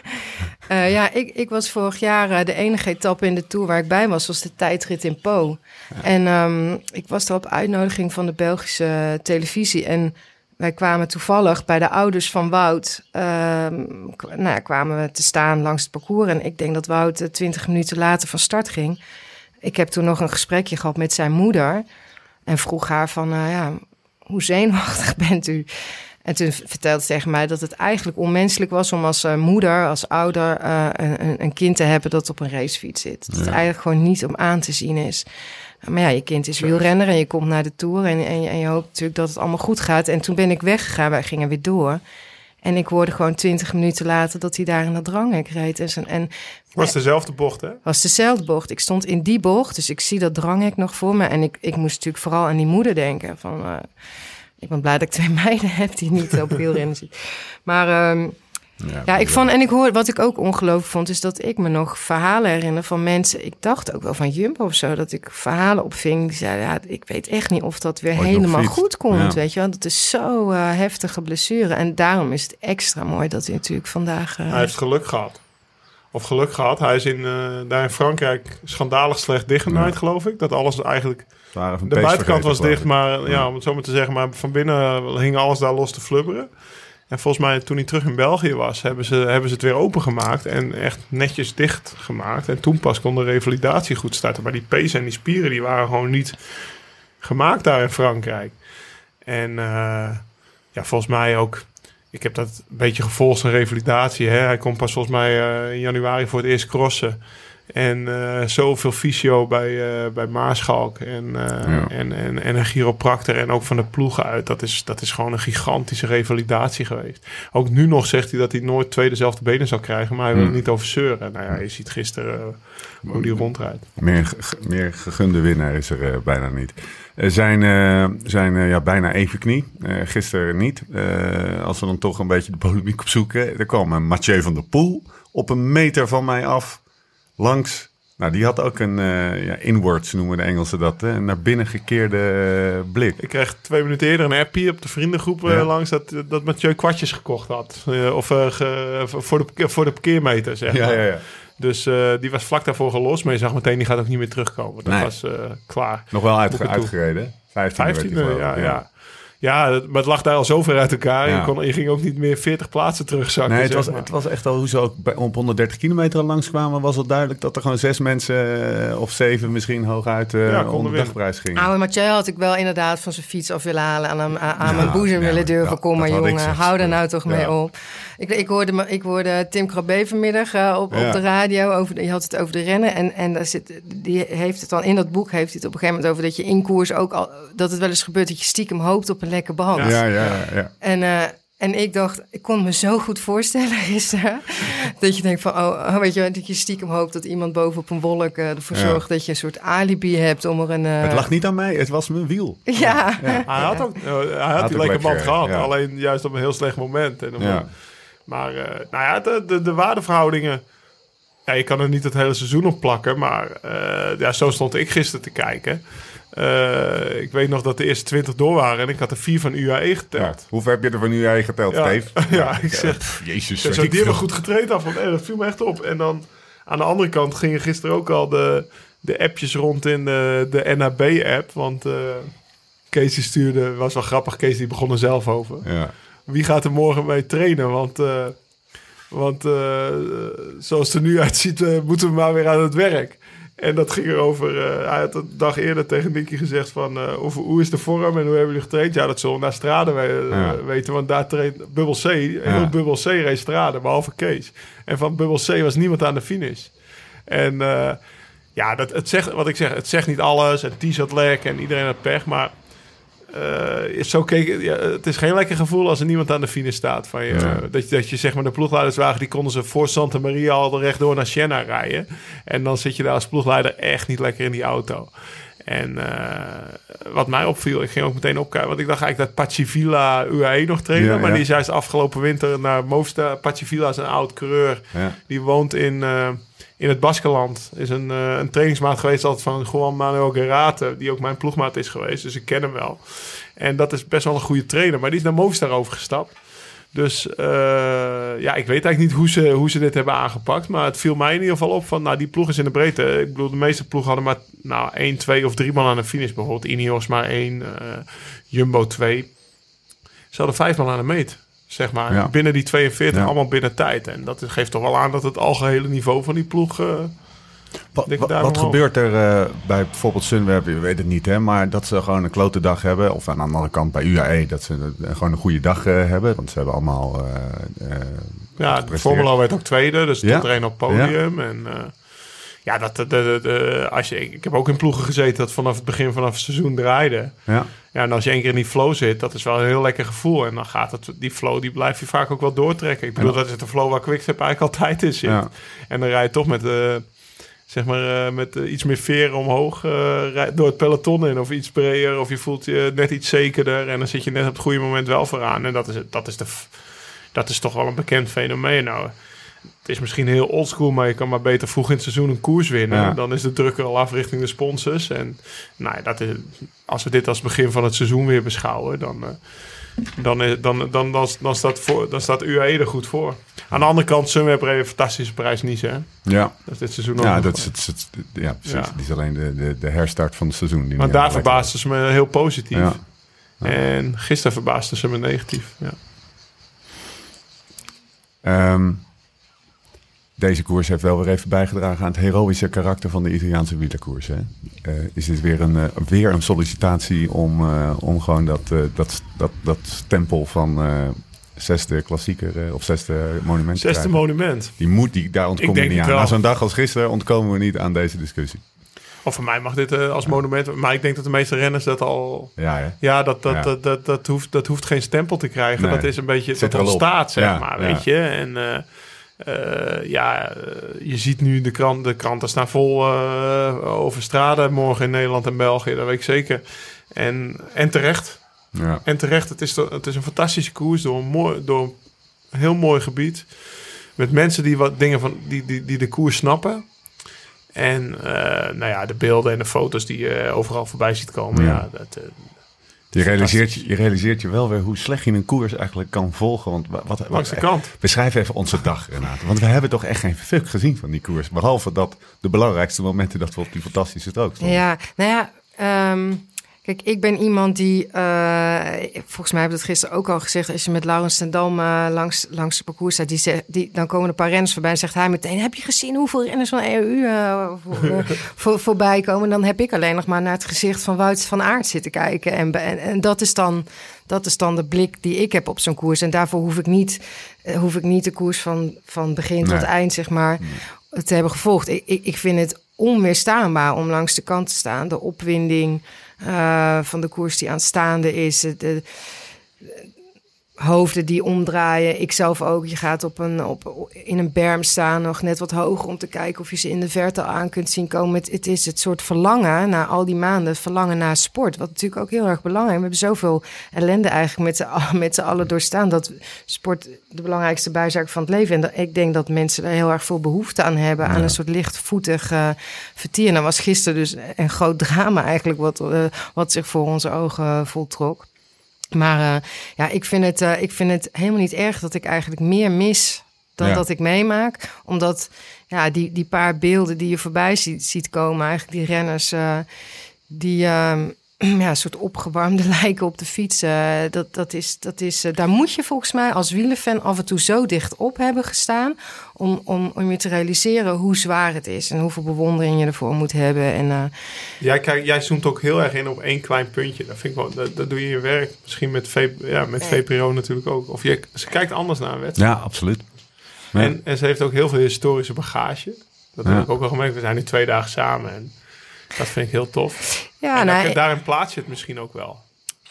Speaker 4: Eh, ja, ik, ik was vorig jaar de enige etappe in de Tour waar ik bij was, was de tijdrit in Po. En ehm, ik was daar op uitnodiging van de Belgische televisie. En wij kwamen toevallig bij de ouders van Wout. k- nou ja, kwamen we te staan langs het parcours. En ik denk dat Wout eh, twintig minuten later van start ging. Ik heb toen nog een gesprekje gehad met zijn moeder. En vroeg haar van, eh, ja, hoe zenuwachtig bent u? En toen vertelde ze tegen mij dat het eigenlijk onmenselijk was om als eh, moeder, als ouder, een, een- een kind te hebben dat op een racefiets zit. Dat het eigenlijk gewoon niet om aan te zien is. Maar ja, je kind is wielrenner en je komt naar de Tour en, en, je, en je hoopt natuurlijk dat het allemaal goed gaat. En toen ben ik weggegaan, wij gingen weer door. En ik hoorde gewoon twintig minuten later dat hij daar in dat dranghek reed. En, zijn- en
Speaker 3: was dezelfde bocht, hè?
Speaker 4: was dezelfde bocht. Ik stond in die bocht, dus ik zie dat dranghek nog voor me. En ik, ik moest natuurlijk vooral aan die moeder denken. Van, eh, ik ben blij dat ik twee meiden heb die niet op wielrennen zitten. Maar ehm, ja, ik vond, en ik hoor, wat ik ook ongelooflijk vond, is dat ik me nog verhalen herinner van mensen. Ik dacht ook wel van Jumbo of zo, dat ik verhalen opving. Die zeiden, ja, ik weet echt niet of dat weer
Speaker 1: Ooit
Speaker 4: helemaal goed komt.
Speaker 1: Ja.
Speaker 4: Weet je wel, dat is zo eh, heftige blessure. En daarom is het extra mooi dat hij natuurlijk vandaag. eh,
Speaker 3: Hij heeft geluk gehad. Of geluk gehad. Hij is in, eh, daar in Frankrijk schandalig slecht dichtgenaaid,
Speaker 1: Ja.
Speaker 3: geloof ik. Dat alles eigenlijk... De buitenkant was dicht, maar ja, om het zo maar te zeggen. Maar van binnen hing alles daar los te flubberen. En volgens mij, toen hij terug in België was, hebben ze, hebben ze het weer opengemaakt. En echt netjes dicht gemaakt. En toen pas kon de revalidatie goed starten. Maar die pees en die spieren, die waren gewoon niet gemaakt daar in Frankrijk. En eh, ja, volgens mij ook... Ik heb dat een beetje gevolgd, zijn revalidatie. Hè? Hij komt pas volgens mij eh, in januari voor het eerst crossen. En eh, zoveel fysio bij, eh, bij Maarschalk en, eh,
Speaker 1: Ja.
Speaker 3: en, en, en een chiropractor en ook van de ploegen uit. Dat is, dat is gewoon een gigantische revalidatie geweest. Ook nu nog zegt hij dat hij nooit twee dezelfde benen zou krijgen, maar hij wil
Speaker 1: Hmm.
Speaker 3: niet over zeuren. Nou ja, je ziet gisteren hoe die rondrijdt.
Speaker 1: Meer, meer gegunde winnaar is er bijna niet. Er zijn, zijn ja, bijna even knie. Gisteren niet. Als we dan toch een beetje de polemiek opzoeken. Er kwam Mathieu van der Poel op een meter van mij af. Langs. Nou, die had ook een eh, ja, inwards noemen de Engelsen dat. Hè, een naar binnen gekeerde eh, blik.
Speaker 3: Ik kreeg twee minuten eerder een appie op de vriendengroep eh,
Speaker 1: Ja.
Speaker 3: langs dat, dat Mathieu kwartjes gekocht had. Of ge- voor, de, voor de parkeermeter, zeg maar.
Speaker 1: Ja, ja, ja.
Speaker 3: Dus die was vlak daarvoor gelost, maar je zag meteen die gaat ook niet meer terugkomen. Dat
Speaker 1: Nee.
Speaker 3: was klaar.
Speaker 1: Nog wel uitge- uitgereden. 15
Speaker 3: 15 ja, ja. Ja, het- maar het lag daar al zo ver uit elkaar.
Speaker 1: Ja.
Speaker 3: Je, kon, je ging ook niet meer 40 plaatsen terugzakken.
Speaker 1: Nee, het
Speaker 3: zeg
Speaker 1: was,
Speaker 3: maar.
Speaker 1: het was echt al hoe ze ook bij, op 130 kilometer langskwamen, was het duidelijk dat er gewoon zes mensen eh, of zeven misschien hooguit eh
Speaker 3: Ja, konden
Speaker 1: onder de dagprijs gingen.
Speaker 4: Oude Mathieu had ik wel inderdaad van zijn fiets af willen halen. Aan, hem, aan, aan mijn boezem
Speaker 1: ja,
Speaker 4: willen durven.
Speaker 1: ja,
Speaker 4: Kom maar jongen, hou er nou toch mee
Speaker 1: Ja.
Speaker 4: op. Ik, ik, hoorde, ik hoorde Tim Krabbe vanmiddag eh, op,
Speaker 1: Ja.
Speaker 4: op de radio. Over, je had het over de rennen. En, en daar zit, die heeft het dan in dat boek heeft hij het op een gegeven moment over dat je in koers ook al... Dat het wel eens gebeurt dat je stiekem hoopt op een lekker band.
Speaker 1: ja, ja, ja, ja.
Speaker 4: En, eh, en ik dacht, ik kon me zo goed voorstellen gisteren. dat je denkt van, oh, oh, weet je, dat je stiekem hoopt dat iemand boven op een wolk eh, ervoor
Speaker 1: Ja.
Speaker 4: zorgt dat je een soort alibi hebt om er een. eh,
Speaker 1: Het lag niet aan mij, het was mijn wiel.
Speaker 4: Ja.
Speaker 3: Hij had ook hij had
Speaker 1: Had
Speaker 3: die
Speaker 1: ook
Speaker 3: lekker band gehad.
Speaker 1: ja.
Speaker 3: Alleen juist op een heel slecht moment. En op
Speaker 1: Ja.
Speaker 3: een- Maar eh, nou ja, de, de, de waardeverhoudingen... Ja, je kan er niet het hele seizoen op plakken. Maar eh, ja, zo stond ik gisteren te kijken. Eh, ik weet nog dat de eerste 20 door waren. En ik had er vier van UAE
Speaker 1: Ja.
Speaker 3: geteld.
Speaker 1: Hoeveel heb je er van jij geteld,
Speaker 3: Ja.
Speaker 1: Steve?
Speaker 3: Ja, ik zeg-
Speaker 1: pff, Jezus,
Speaker 3: Zo,
Speaker 1: weet
Speaker 3: die hebben goed getraind af. Want, eh, dat viel me echt op. En dan aan de andere kant gingen gisteren ook al de, de appjes rond in de, de NAB-app. Want Kees die stuurde, was wel grappig. Kees die begon er zelf over.
Speaker 1: Ja.
Speaker 3: Wie gaat er morgen mee trainen? Want, eh, want eh, zoals het er nu uitziet, eh, moeten we maar weer aan het werk. En dat ging erover. hij had een dag eerder tegen Nicky gezegd van... eh, hoe, hoe is de vorm en hoe hebben jullie getraind? Ja, dat zullen we naar Strade we-
Speaker 1: Ja.
Speaker 3: weten. Want daar traint Bubbel C. Heel
Speaker 1: Ja.
Speaker 3: Bubbel C reed Strade, behalve Kees. En van Bubbel C was niemand aan de finish. En ja, dat, het zegt, wat ik zeg, het zegt niet alles. En T zat lek en iedereen had pech. Maar eh, zo keek, ja, het is geen lekker gevoel als er niemand aan de finish staat. Van je,
Speaker 1: Ja.
Speaker 3: dat, je, dat je zeg maar de ploegleiderswagen, die konden ze voor Santa Maria al rechtdoor naar Siena rijden. En dan zit je daar als ploegleider echt niet lekker in die auto. En eh, wat mij opviel, ik ging ook meteen opkijken. Want ik dacht eigenlijk dat Pacivilla UAE nog trainde.
Speaker 1: Ja,
Speaker 3: maar die is juist afgelopen winter naar Movistar. Pacivilla is een oud coureur. Die woont in, eh, in het Baskeland. Is een, eh, een trainingsmaat geweest altijd van Juan Manuel Gerate. Die ook mijn ploegmaat is geweest. Dus ik ken hem wel. En dat is best wel een goede trainer. Maar die is naar Movistar overgestapt. Dus eh, ja, ik weet eigenlijk niet hoe ze, hoe ze dit hebben aangepakt. Maar het viel mij in ieder geval op van... Nou, die ploeg is in de breedte. Ik bedoel, de meeste ploegen hadden maar nou, één, twee of drie man aan de finish. Bijvoorbeeld Ineos maar één. eh, Jumbo twee. ze hadden vijf man aan de meet. Zeg maar,
Speaker 1: Ja.
Speaker 3: binnen die 42,
Speaker 1: Ja.
Speaker 3: allemaal binnen tijd. En dat geeft toch wel aan dat het algehele niveau van die ploeg... eh,
Speaker 1: Wat,
Speaker 3: Denk
Speaker 1: wat-
Speaker 3: daar
Speaker 1: wat
Speaker 3: omhoog.
Speaker 1: gebeurt er eh, bij bijvoorbeeld Sunweb? Je weet het niet, hè? Maar dat ze gewoon een klote dag hebben. Of aan de andere kant bij UAE dat ze gewoon een goede dag eh, hebben. Want ze hebben allemaal... eh, eh,
Speaker 3: Ja, de. Formula werd ook tweede, dus
Speaker 1: Ja.
Speaker 3: er één op het podium. En eh, ja, dat, de, de, de- als je, ik heb ook in ploegen gezeten dat vanaf het begin vanaf het seizoen draaide.
Speaker 1: ja.
Speaker 3: Ja, en als je één keer in die flow zit, dat is wel een heel lekker gevoel. En dan gaat het, die flow, die blijf je vaak ook wel doortrekken. Ik bedoel, dat is de flow waar Quickstep eigenlijk altijd in zit.
Speaker 1: Ja.
Speaker 3: En dan rij je toch met, eh, zeg maar, eh, met eh, iets meer veren omhoog door het peloton in. Of iets breder, of je voelt je net iets zekerder. En dan zit je net op het goede moment wel vooraan. En dat is, dat is, de, dat is toch wel een bekend fenomeen. Nou, het is misschien heel oldschool, maar je kan maar beter vroeg in het seizoen een koers winnen.
Speaker 1: Ja.
Speaker 3: Dan is de druk er al af richting de sponsors. En nou, ja, dat is, als we dit als begin van het seizoen weer beschouwen, dan, eh, dan, is- dan, dan, dan, dan, staat, voor, dan staat UAE er goed voor. Aan de andere kant, Sunweb reed een fantastische prijs niet, hè?
Speaker 1: Ja,
Speaker 3: Dat is dit seizoen ook
Speaker 1: ja, dat is het, het- ja precies.
Speaker 3: Ja.
Speaker 1: Die is alleen de, de, de herstart van het seizoen. Die
Speaker 3: Maar daar verbaasden ze me heel positief.
Speaker 1: Ja.
Speaker 3: En gisteren verbaasden ze me negatief. Ja.
Speaker 1: Ehm, deze koers heeft wel weer even bijgedragen aan het heroïsche karakter van de Italiaanse wielerkoers. Hè? Eh, is dit weer een, eh, weer een sollicitatie om, eh, om gewoon dat, dat, dat, dat stempel van zesde klassieker of zesde monument te
Speaker 3: Zesde
Speaker 1: krijgen?
Speaker 3: monument.
Speaker 1: Die moet, die, daar ontkomen we niet aan.
Speaker 3: wel.
Speaker 1: Na zo'n dag als gisteren ontkomen we niet aan deze discussie.
Speaker 3: Of voor mij mag dit als monument. Maar ik denk dat de meeste renners dat al.
Speaker 1: Ja, hè?
Speaker 3: Ja, dat, dat,
Speaker 1: Ja.
Speaker 3: Dat, dat, dat, hoeft, dat hoeft geen stempel te krijgen.
Speaker 1: Nee.
Speaker 3: Dat is een beetje.
Speaker 1: Zit
Speaker 3: dat
Speaker 1: op.
Speaker 3: ontstaat, zeg
Speaker 1: Ja,
Speaker 3: maar. Weet je. En. Eh, ja, eh, je ziet nu de, krant, de kranten staan vol eh, over straden morgen in Nederland en België, dat weet ik zeker. En, en terecht.
Speaker 1: Ja.
Speaker 3: En terecht, het is, het is een fantastische koers door een, mooi, door een heel mooi gebied. Met mensen die wat dingen van die, die, die de koers snappen. En nou ja, de beelden en de foto's die je overal voorbij ziet komen.
Speaker 1: Ja.
Speaker 3: Ja. dat,
Speaker 1: Je, realiseert, je, je realiseert je wel weer hoe slecht je een koers eigenlijk kan volgen. Want wa- wat, wat,
Speaker 3: langs de kant.
Speaker 1: Beschrijf even onze dag, Renate. Want we hebben toch echt geen fuck gezien van die koers. Behalve dat de belangrijkste momenten dat we op die fantastische strook stonden.
Speaker 4: Ja, nou ja, ehm, kijk, ik ben iemand die, eh, volgens mij heb ik dat gisteren ook al gezegd, als je met Laurens ten Dam eh, langs, langs het parcours staat, die zegt, die, dan komen een paar renners voorbij en zegt hij meteen, heb je gezien hoeveel renners van EUU eh, voor, voor, voorbij komen? Dan heb ik alleen nog maar naar het gezicht van Wout van Aert zitten kijken. En, en, en dat is dan... Dat is dan de blik die ik heb op zo'n koers. En daarvoor hoef ik niet, hoef ik niet de koers van, van begin
Speaker 1: Nee.
Speaker 4: tot eind, zeg maar, te hebben gevolgd. Ik, ik, ik vind het onweerstaanbaar om langs de kant te staan. De opwinding eh, van de koers die aanstaande is. De, hoofden die omdraaien. Ik zelf ook. Je gaat op een, op, in een berm staan, nog net wat hoger om te kijken of je ze in de verte al aan kunt zien komen. Het, het is het soort verlangen na al die maanden, verlangen naar sport. Wat natuurlijk ook heel erg belangrijk is. We hebben zoveel ellende eigenlijk met z'n allen- doorstaan. Dat sport de belangrijkste bijzaak van het leven. En dat, ik denk dat mensen er heel erg veel behoefte aan hebben. Aan een soort lichtvoetig vertier. En dat was gisteren dus een groot drama eigenlijk wat, eh, wat zich voor onze ogen voltrok. Maar eh, ja, ik vind, het, eh, ik vind het helemaal niet erg dat ik eigenlijk meer mis dan
Speaker 1: Ja.
Speaker 4: dat ik meemaak. Omdat ja, die, die paar beelden die je voorbij ziet, ziet komen, eigenlijk die renners eh, die ehm, ja, een soort opgewarmde lijken op de fiets. eh, dat, dat is, dat is, eh, daar moet je volgens mij als wielerfan af en toe zo dicht op hebben gestaan. Om, om, om je te realiseren hoe zwaar het is en hoeveel bewondering je ervoor moet hebben. En eh,
Speaker 3: Jij, kijk, jij zoomt ook heel erg in op één klein puntje. Dat, vind ik wel, dat, dat doe je in je werk. Misschien met, v, ja, met VPRO natuurlijk ook. Of je, ze kijkt anders naar een wedstrijd.
Speaker 1: Ja, absoluut. Ja.
Speaker 3: En, en ze heeft ook heel veel historische bagage. Dat heb ik ook wel gemerkt. We zijn nu twee dagen samen. En dat vind ik heel tof.
Speaker 4: ja,
Speaker 3: en
Speaker 4: nou,
Speaker 3: daar- daarin plaats je het misschien ook wel.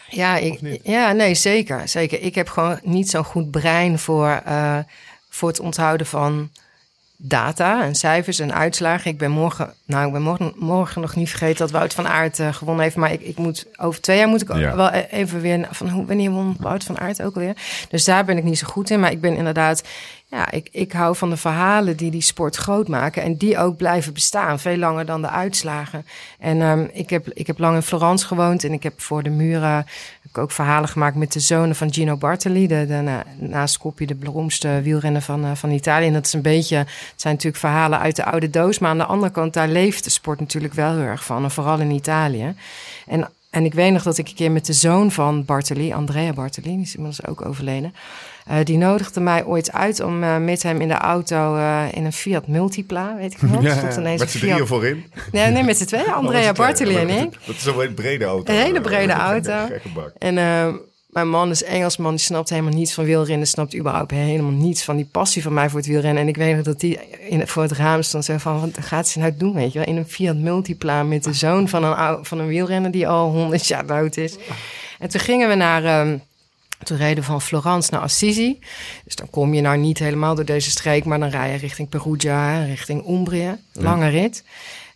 Speaker 4: Ja, ik, ja, nee, zeker, zeker. Ik heb gewoon niet zo'n goed brein voor, eh, voor het onthouden van data en cijfers en uitslagen. Ik ben morgen, nou, ik ben morgen, morgen nog niet vergeten dat Wout van Aert eh, gewonnen heeft. Maar ik, ik moet over twee jaar moet ik
Speaker 1: Ja.
Speaker 4: wel e- even weer van hoe wanneer won Wout van Aert ook alweer. Dus daar ben ik niet zo goed in. Maar ik ben inderdaad, ja, ik, ik hou van de verhalen die die sport groot maken en die ook blijven bestaan, veel langer dan de uitslagen. En ehm, ik, heb, ik heb lang in Florence gewoond en ik heb voor de muren ook verhalen gemaakt met de zonen van Gino Bartoli, de, de, na, naast Coppi de beroemdste wielrenner van, eh, van Italië. En dat is een beetje, het zijn natuurlijk verhalen uit de oude doos, maar aan de andere kant, daar leeft de sport natuurlijk wel heel erg van, en vooral in Italië. En en ik weet nog dat ik een keer met de zoon van Bartoli, Andrea Bartoli, die is inmiddels ook overleden. Eh, die nodigde mij ooit uit om eh, met hem in de auto eh, in een Fiat Multipla, weet ik nog. stond ineens
Speaker 1: met z'n drieën
Speaker 4: Fiat-
Speaker 1: voorin.
Speaker 4: Nee, nee, met z'n tweeën. Andrea Bartoli en ik.
Speaker 1: Dat is een brede auto.
Speaker 4: Een hele brede auto.
Speaker 1: Gekke bak.
Speaker 4: En mijn man is Engelsman, die snapt helemaal niets van wielrennen, snapt überhaupt helemaal niets van die passie van mij voor het wielrennen. En ik weet nog dat die in, voor het raam stond zo van, wat gaat ze nou doen, weet je wel? In een Fiat Multipla met de zoon van een, van een wielrenner die al honderd jaar dood is. En toen gingen we naar... ehm, toen reden van Florence naar Assisi. Dus dan kom je nou niet helemaal door deze streek, maar dan rij je richting Perugia, richting Umbrië. Lange rit.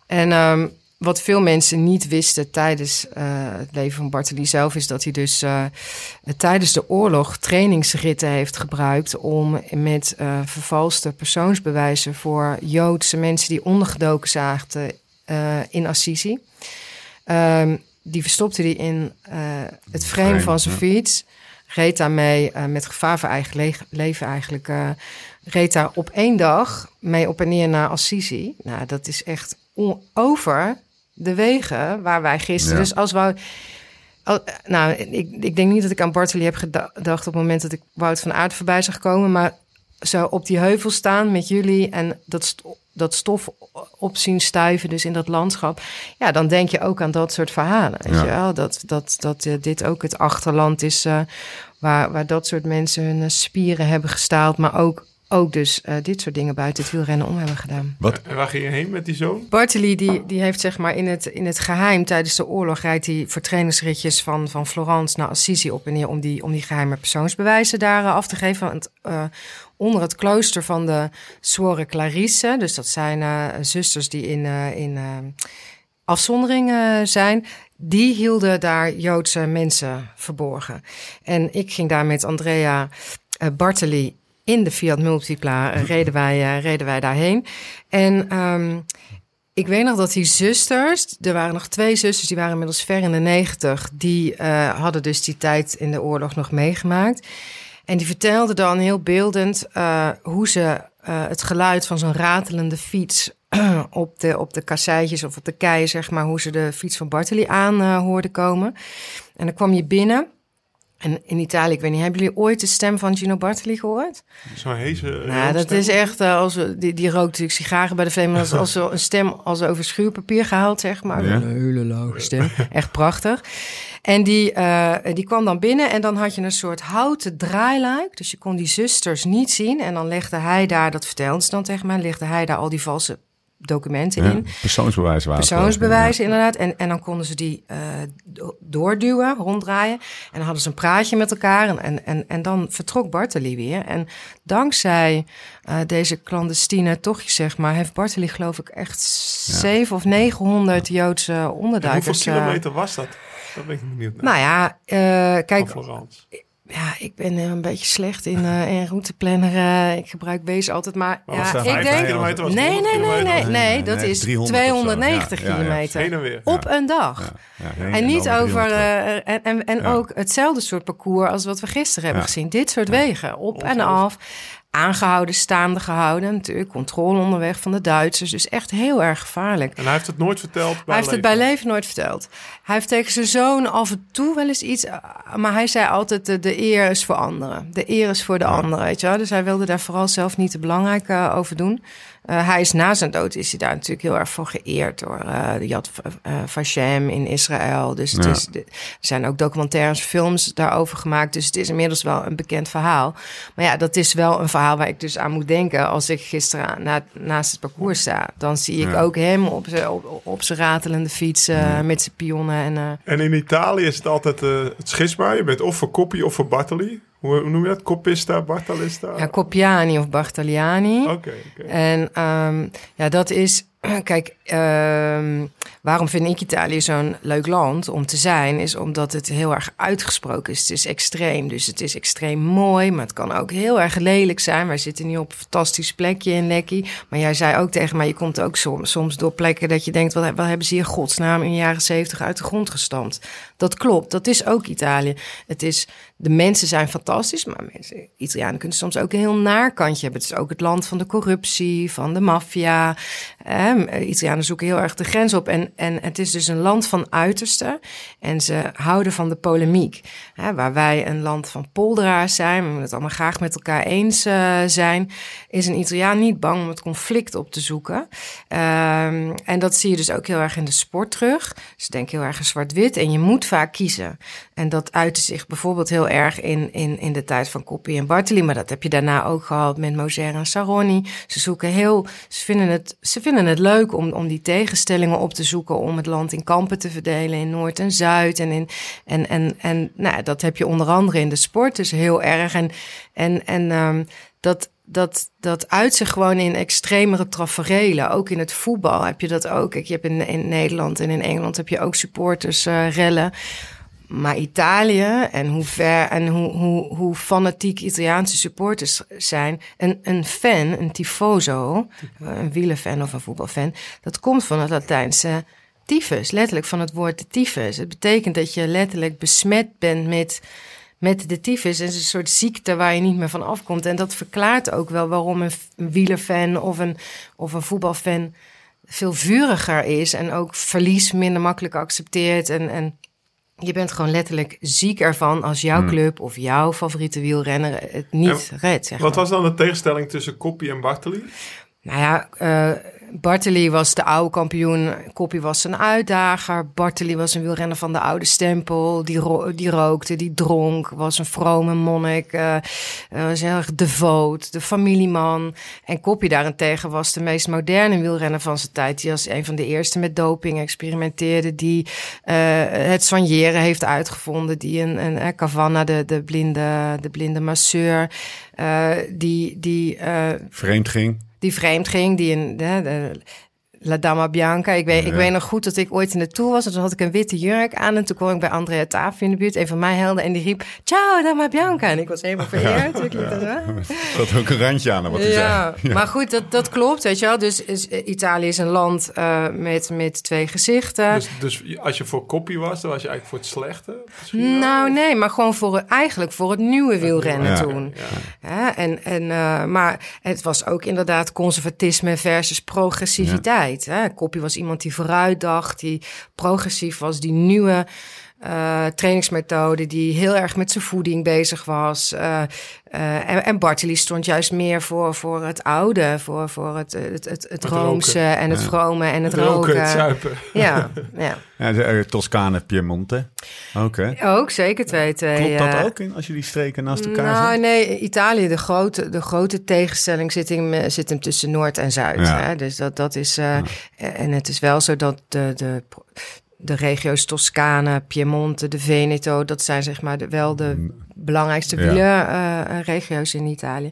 Speaker 4: En ehm, wat veel mensen niet wisten tijdens eh, het leven van Bartoli zelf, is dat hij dus eh, tijdens de oorlog trainingsritten heeft gebruikt om met eh, vervalste persoonsbewijzen voor Joodse mensen die ondergedoken zaten in Assisi. Ehm, die verstopte hij in het frame van zijn fiets. Reed daarmee eh, met gevaar voor eigen le- leven eigenlijk. eh, reed daar op één dag mee op en neer naar Assisi. Nou, dat is echt over de wegen waar wij gisteren.
Speaker 1: Ja.
Speaker 4: Dus als we. al- nou, ik, ik denk niet dat ik aan Bartoli heb geda- gedacht op het moment dat ik Wout van Aert voorbij zag komen. Maar zo op die heuvel staan met jullie en dat, dat stof op zien stuiven, dus in dat landschap. Ja, dan denk je ook aan dat soort verhalen. Weet
Speaker 1: Ja.
Speaker 4: je wel? Dat, dat, dat eh, dit ook het achterland is eh, waar, waar dat soort mensen hun eh, spieren hebben gestaald. Maar ook, ook dus eh, dit soort dingen buiten het wielrennen om hebben gedaan.
Speaker 1: Wat?
Speaker 3: En waar ging je heen met die zoon?
Speaker 4: Bartoli die, die heeft zeg maar in het, in het geheim tijdens de oorlog rijdt hij voor trainingsritjes van, van Florence naar Assisi op en neer om die, om die geheime persoonsbewijzen daar af te geven. Want eh, onder het klooster van de Suore Clarisse, dus dat zijn eh, zusters die in, eh, in eh, afzondering zijn, die hielden daar Joodse mensen verborgen. En ik ging daar met Andrea Bartoli in de Fiat Multipla, reden, wij, reden wij daarheen. En ehm, ik weet nog dat die zusters, er waren nog twee zusters, die waren inmiddels ver in de negentig, die hadden dus die tijd in de oorlog nog meegemaakt. En die vertelden dan heel beeldend eh, hoe ze eh, het geluid van zo'n ratelende fiets op de, op de kasseitjes of op de kei, zeg maar, hoe ze de fiets van Bartoli aan eh, hoorden komen. En dan kwam je binnen. En in Italië, ik weet niet, hebben jullie ooit de stem van Gino Bartoli gehoord?
Speaker 3: Zo'n heese...
Speaker 4: Nou, dat
Speaker 3: stem.
Speaker 4: is echt, als we, die, die rookt natuurlijk sigaren bij de Veeman, als, als zo een stem als over schuurpapier gehaald, zeg maar.
Speaker 1: Ja.
Speaker 4: Een hele lage stem. Echt prachtig. En die, eh, die kwam dan binnen en dan had je een soort houten draailuik. Dus je kon die zusters niet zien. En dan legde hij daar, dat vertelde ze dan tegen mij, legde hij daar al die valse documenten in.
Speaker 1: Persoonsbewijs waren het
Speaker 4: Persoonsbewijzen, inderdaad. En, en dan konden ze die eh, do- doorduwen, ronddraaien. En dan hadden ze een praatje met elkaar. En, en, en, en dan vertrok Bartoli weer. En dankzij eh, deze clandestine tochtjes, zeg maar... heeft Bartoli geloof ik echt zeven of 900 Joodse
Speaker 3: En hoeveel
Speaker 4: onderduikers. eh,
Speaker 3: kilometer was dat? Dat ben ik benieuwd naar.
Speaker 4: nou ja, eh, kijk,
Speaker 3: Florence.
Speaker 4: ja, ik ben eh, een beetje slecht in, eh in routeplanner. ik gebruik Wees altijd, maar
Speaker 3: Maar
Speaker 4: ja, ik
Speaker 3: 50
Speaker 4: denk...
Speaker 3: kilometer?
Speaker 4: Nee,
Speaker 3: 100
Speaker 4: nee, nee, nee, nee,
Speaker 1: Nee,
Speaker 4: dat
Speaker 1: nee,
Speaker 4: is
Speaker 1: 300 of zo.
Speaker 4: 290
Speaker 1: Ja, ja, ja.
Speaker 4: kilometer.
Speaker 3: En.
Speaker 4: Op een dag.
Speaker 1: Heen
Speaker 4: En niet over.
Speaker 1: 300 terug.
Speaker 4: en en, en ook hetzelfde soort parcours als wat we gisteren hebben gezien. Dit soort wegen, op en af. Aangehouden, staande gehouden. Natuurlijk, controle onderweg van de Duitsers. Dus echt heel erg gevaarlijk.
Speaker 3: En hij heeft het nooit verteld
Speaker 4: Hij heeft het bij
Speaker 3: leven.
Speaker 4: nooit verteld. Hij heeft tegen zijn zoon af en toe wel eens iets. eh, Maar hij zei altijd: de, de eer is voor anderen. De eer is voor de anderen. Weet je wel? Dus hij wilde daar vooral zelf niet te belangrijk eh, over doen. Eh, hij is na zijn dood is hij daar natuurlijk heel erg voor geëerd door eh de Yad eh, Vashem in Israël. Dus het
Speaker 1: Ja.
Speaker 4: is, er zijn ook documentaires, films daarover gemaakt. Dus het is inmiddels wel een bekend verhaal. Maar ja, dat is wel een verhaal waar ik dus aan moet denken als ik gisteren na, naast het parcours sta. Dan zie ik
Speaker 1: Ja.
Speaker 4: ook hem op zijn op, ratelende fiets eh, met zijn pionnen. En, eh,
Speaker 3: En in Italië is het altijd eh, het schisma. Je bent of voor Coppi of voor Bartoli. Hoe, hoe noem je dat? Coppista, Bartalista?
Speaker 4: ja, Coppiani of Bartaliani.
Speaker 3: Oké.
Speaker 4: En ehm, ja, dat is. Kijk, ehm, waarom vind ik Italië zo'n leuk land om te zijn? Is omdat het heel erg uitgesproken is. Het is extreem. Dus het is extreem mooi, maar het kan ook heel erg lelijk zijn. Wij zitten nu op een fantastisch plekje in Lekkie. Maar jij zei ook tegen mij: je komt ook soms, soms door plekken dat je denkt: wat, wat hebben ze hier godsnaam in de jaren zeventig uit de grond gestampt? Dat klopt, dat is ook Italië. Het is, de mensen zijn fantastisch, maar mensen, Italianen kunnen soms ook een heel naar kantje hebben. Het is ook het land van de corruptie, van de maffia. hè. hè, Italianen zoeken heel erg de grens op. En, en het is dus een land van uitersten. En ze houden van de polemiek. Waar wij een land van polderaars zijn, we het allemaal graag met elkaar eens uh, zijn, is een Italiaan niet bang om het conflict op te zoeken. Um, en dat zie je dus ook heel erg in de sport terug. Ze denken heel erg zwart-wit en je moet vaak kiezen. En dat uitte zich bijvoorbeeld heel erg in, in, in de tijd van Coppi en Bartoli. Maar dat heb je daarna ook gehad met Moser en Saroni. Ze zoeken heel, ze vinden het, ze vinden het leuk om, om die tegenstellingen op te zoeken. Om het land in kampen te verdelen, in Noord en Zuid. En, in, en, en, en nou, dat heb je onder andere in de sport dus heel erg. En, en, en um, dat, dat, dat uit zich gewoon in extremere traferelen. Ook in het voetbal heb je dat ook. Ik heb in, in Nederland en in Engeland heb je ook supporters uh, rellen. Maar Italië en hoe ver en hoe, hoe, hoe fanatiek Italiaanse supporters zijn. Een, een fan, een tifoso, een wielenfan of een voetbalfan, dat komt van het Latijnse tyfus, letterlijk van het woord tyfus. Het betekent dat je letterlijk besmet bent met, met de tyfus. Het is een soort ziekte waar je niet meer van afkomt. En dat verklaart ook wel waarom een, een wielerfan of een, of een voetbalfan veel vuriger is en ook verlies minder makkelijk accepteert en, en je bent gewoon letterlijk ziek ervan als jouw club of jouw favoriete wielrenner het niet
Speaker 3: En
Speaker 4: redt. Zeg
Speaker 3: Wat
Speaker 4: maar.
Speaker 3: was dan de tegenstelling tussen Coppi en Bartoli?
Speaker 4: Nou ja, eh Bartoli was de oude kampioen, Koppie was een uitdager. Bartoli was een wielrenner van de oude stempel. Die, die rookte, die dronk, was een vrome monnik. eh, was heel erg devoot, de familieman. En Koppie daarentegen was de meest moderne wielrenner van zijn tijd. Die als een van de eerste met doping experimenteerde. Die het soigneren heeft uitgevonden. Die een, een Cavanna, de, de, blinde, de blinde masseur. die, die
Speaker 1: Vreemd ging.
Speaker 4: Die vreemd ging, die een de, La Dama Bianca. Ik weet, ik
Speaker 1: Ja.
Speaker 4: weet nog goed dat ik ooit in de tour was. En toen had ik een witte jurk aan. En toen kwam ik bij Andrea Tafi in de buurt, een van mijn helden. En die riep, ciao Dama Bianca. En ik was helemaal vereerd. Ik dat, hè?
Speaker 1: Er zat ook een randje aan wat hij
Speaker 4: Ja,
Speaker 1: zei.
Speaker 4: maar goed, dat, dat klopt, weet je wel. Dus is, eh, Italië is een land eh, met, met twee gezichten.
Speaker 3: Dus, dus als je voor Coppi was, dan was je eigenlijk voor het slechte? wel?
Speaker 4: Nou, nee, maar gewoon voor, eigenlijk voor het nieuwe wielrennen
Speaker 1: Ja.
Speaker 4: toen. Ja, en, en, eh, maar het was ook inderdaad conservatisme versus progressiviteit. Hè? Koppie was iemand die vooruit dacht, die progressief was, die nieuwe eh, trainingsmethode, die heel erg met zijn voeding bezig was. Eh, eh, en, en Bartoli stond juist meer voor, voor het oude, voor, voor het, het, het, het roomse en het vrome en het,
Speaker 3: Het roken,
Speaker 4: roken.
Speaker 3: het zuipen.
Speaker 4: Ja, ja,
Speaker 1: Ja, de, Toscane, Piemonte. Oké.
Speaker 4: ook zeker twee, twee.
Speaker 1: Klopt dat ook in, als je die streken naast elkaar
Speaker 4: Nou,
Speaker 1: zet?
Speaker 4: nee, Italië, de grote, de grote tegenstelling zit hem, zit hem tussen Noord en Zuid.
Speaker 1: Ja.
Speaker 4: Hè? Dus dat, dat is. eh, En het is wel zo dat de, de, de regio's Toscane, Piemonte, de Veneto, dat zijn zeg maar de, wel de belangrijkste
Speaker 1: Mm. Ja.
Speaker 4: wielerregio's in Italië.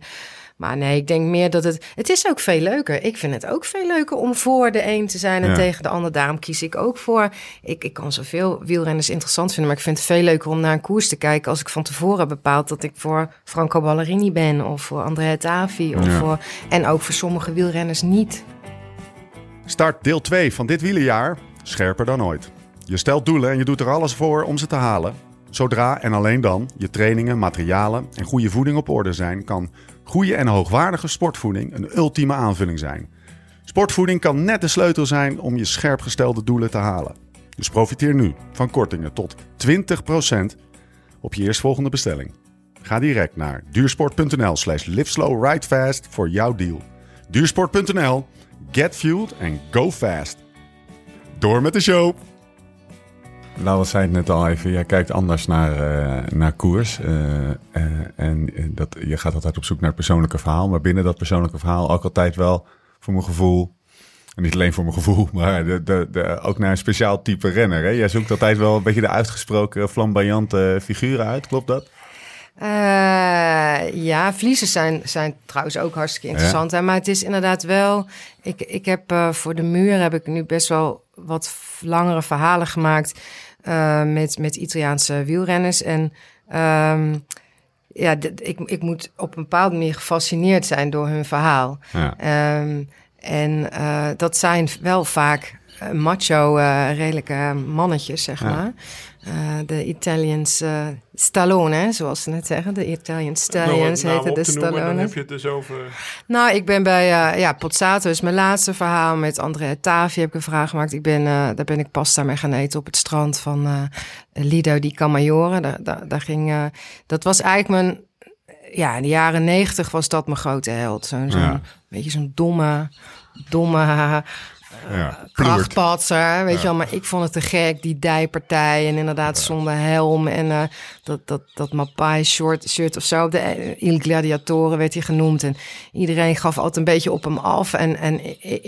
Speaker 4: Maar nee, ik denk meer dat het. Het is ook veel leuker. Ik vind het ook veel leuker om voor de een te zijn en
Speaker 1: Ja.
Speaker 4: tegen de ander. Daarom kies ik ook voor. Ik, ik kan zoveel wielrenners interessant vinden. Maar ik vind het veel leuker om naar een koers te kijken. als ik van tevoren heb bepaald dat ik voor Franco Ballerini ben. of voor Andrea Tavi. Of
Speaker 1: Ja.
Speaker 4: voor, en ook voor sommige wielrenners niet.
Speaker 1: Start deel 2 van dit wielerjaar scherper dan ooit. Je stelt doelen en je doet er alles voor om ze te halen. Zodra en alleen dan je trainingen, materialen en goede voeding op orde zijn, kan goede en hoogwaardige sportvoeding een ultieme aanvulling zijn. Sportvoeding kan net de sleutel zijn om je scherp gestelde doelen te halen. Dus profiteer nu van kortingen tot 20% op je eerstvolgende bestelling. Ga direct naar duursport.nl slash liveslowridefast voor jouw deal. Duursport.nl, get fueled en go fast. Door met de show! Laura zei het net al even, jij kijkt anders naar, eh, naar koers. eh, eh, en dat, je gaat altijd op zoek naar het persoonlijke verhaal. Maar binnen dat persoonlijke verhaal ook altijd wel, voor mijn gevoel... En niet alleen voor mijn gevoel, maar de, de, de, ook naar een speciaal type renner. Hè? Jij zoekt altijd wel een beetje de uitgesproken flamboyante figuren uit, klopt dat?
Speaker 4: Ja, vliezen zijn, zijn trouwens ook hartstikke interessant. Hè? Maar het is inderdaad wel. Ik, ik heb voor de muur heb ik nu best wel wat langere verhalen gemaakt eh, met, met Italiaanse wielrenners. En ehm, ja, ik, ik moet op een bepaalde manier gefascineerd zijn door hun verhaal.
Speaker 1: Ja.
Speaker 4: Ehm, en eh, dat zijn wel vaak macho, eh, redelijke mannetjes, zeg
Speaker 1: Ja.
Speaker 4: maar. Eh, de Italians eh, Stallone, zoals ze net zeggen. De Italian Stallions
Speaker 3: Nou, namen
Speaker 4: heten de
Speaker 3: noemen,
Speaker 4: Stallone.
Speaker 3: heb je het dus over...
Speaker 4: Nou, ik ben bij eh, ja, Pozzato is mijn laatste verhaal. Met Andrea Tavi heb ik een vraag gemaakt. Ik ben, eh, daar ben ik pasta mee gaan eten op het strand van eh, Lido di Camaiore. Daar, daar, daar ging, eh, dat was eigenlijk mijn... Ja, in de jaren negentig was dat mijn grote held. Zo'n
Speaker 1: Ja.
Speaker 4: beetje zo'n domme, domme
Speaker 1: Ja, ploert.
Speaker 4: krachtpatser, weet je wel. Maar ik vond het te gek, die dijpartij. En inderdaad zonder helm. En eh, dat, dat, dat Mapai short shirt of zo. De eh, Il Gladiatore werd hij genoemd. En iedereen gaf altijd een beetje op hem af. En, en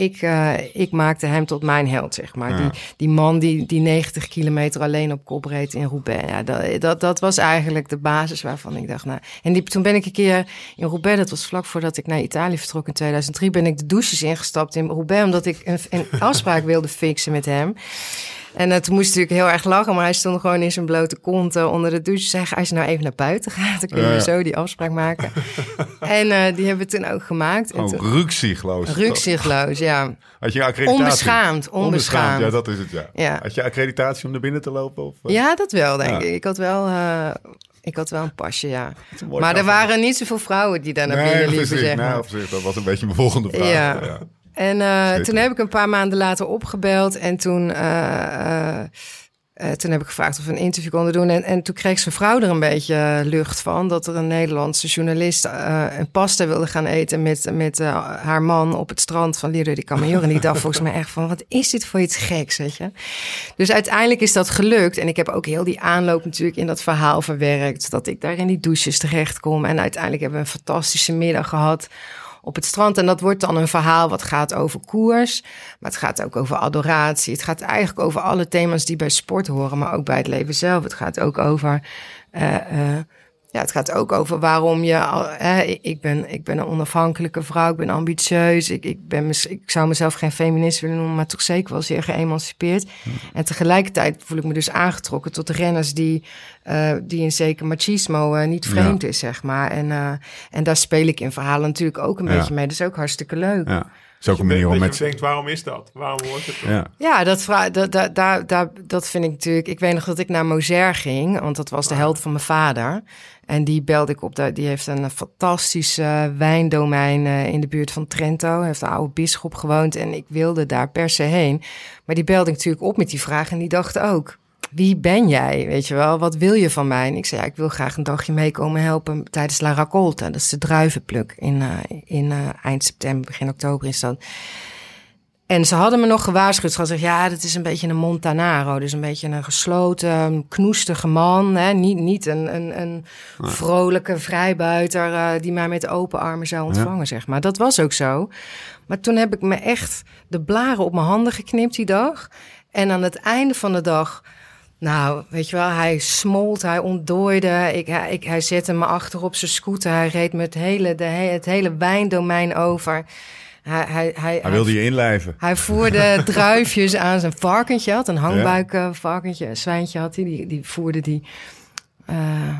Speaker 4: ik, eh, ik maakte hem tot mijn held, zeg maar.
Speaker 1: Ja.
Speaker 4: Die, die man die, die 90 kilometer alleen op kop reed in Roubaix. Ja, dat, dat, dat was eigenlijk de basis waarvan ik dacht... Nou, en die, toen ben ik een keer in Roubaix, dat was vlak voordat ik naar Italië vertrok in 2003... ben ik de douches ingestapt in Roubaix... omdat ik een, een afspraak wilde fixen met hem. En toen moest natuurlijk heel erg lachen, maar hij stond gewoon in zijn blote kont eh, onder de douche. Zei, als je nou even naar buiten gaat, dan kunnen we
Speaker 1: ja.
Speaker 4: zo die afspraak maken. en eh, die hebben we toen ook gemaakt. En
Speaker 1: Oh, ruksigloos.
Speaker 4: Rukzichtloos, ja.
Speaker 1: Had je accreditatie?
Speaker 4: Onbeschaamd, onbeschaamd.
Speaker 1: Ja, dat is het, ja.
Speaker 4: Ja.
Speaker 1: Had je accreditatie om er binnen te lopen? Of, eh?
Speaker 4: Ja, dat wel, denk
Speaker 1: Ja.
Speaker 4: ik. Ik had wel, ik had wel een pasje, ja. Maar er waren niet zoveel vrouwen die daar naar
Speaker 1: Nee,
Speaker 4: binnen liepen,
Speaker 1: precies.
Speaker 4: zeg maar.
Speaker 1: Nou, precies. Dat was een beetje mijn volgende vraag.
Speaker 4: Ja.
Speaker 1: Ja.
Speaker 4: En eh, toen heb ik een paar maanden later opgebeld en toen, eh, eh, toen heb ik gevraagd of we een interview konden doen. En, en toen kreeg zijn vrouw er een beetje lucht van dat er een Nederlandse journalist een pasta wilde gaan eten met, met haar man op het strand van Lido di Camaiore. En die dacht volgens mij echt van, wat is dit voor iets geks, weet je? Dus uiteindelijk is dat gelukt. En ik heb ook heel die aanloop natuurlijk in dat verhaal verwerkt. Dat ik daar in die douches terecht kom. En uiteindelijk hebben we een fantastische middag gehad op het strand. En dat wordt dan een verhaal wat gaat over koers. Maar het gaat ook over adoratie. Het gaat eigenlijk over alle thema's die bij sport horen. Maar ook bij het leven zelf. Het gaat ook over... eh, eh, ja, het gaat ook over waarom je. Hè, ik- ben, ik ben een onafhankelijke vrouw, ik ben ambitieus. Ik, ik, ben, ik zou mezelf geen feminist willen noemen, maar toch zeker wel zeer geëmancipeerd. En tegelijkertijd voel ik me dus aangetrokken tot de renners die, eh, die een zeker machismo eh, niet vreemd is, zeg maar. En, eh, en daar speel ik in verhalen natuurlijk ook een
Speaker 1: Ja.
Speaker 4: beetje mee. Dat is ook hartstikke leuk.
Speaker 1: Ja. Is ook een manier om
Speaker 3: je
Speaker 1: met...
Speaker 3: denkt, waarom is dat? Waarom wordt het?
Speaker 1: Ja.
Speaker 4: Ja, dat, vra- dat, dat, dat, dat, dat vind ik natuurlijk. Ik weet nog dat ik naar Moser ging, want dat was de held van mijn vader. En die belde ik op. de- Die heeft een fantastisch eh, wijndomein eh, in de buurt van Trento. Hij heeft een oude bisschop gewoond en ik wilde daar per se heen. Maar die belde ik natuurlijk op met die vraag en die dacht ook. Wie ben jij? Weet je wel, wat wil je van mij? En ik zei, ja, ik wil graag een dagje meekomen helpen tijdens La Raccolta. Dat is de druivenpluk in, eh, in eh, eind september, begin oktober is dat. En ze hadden me nog gewaarschuwd. Ze hadden gezegd, ja, dat is een beetje een Montanaro. Dus een beetje een gesloten, knoestige man. Hè? Niet, niet een, een, een vrolijke vrijbuiter eh, die mij met open armen zou ontvangen, zeg maar. Dat was ook zo. Maar toen heb ik me echt de blaren op mijn handen geknipt die dag. En aan het einde van de dag... Nou, weet je wel, hij smolt, hij ontdooide. Ik, hij, ik, hij zette me achter op zijn scooter. Hij reed me het hele, de, he- het hele wijndomein over. Hij, hij, hij,
Speaker 1: Hij wilde je inlijven.
Speaker 4: hij voerde druifjes aan zijn varkentje. Had een hangbuik eh, varkentje, een zwijntje had hij. Die, die voerde die... eh,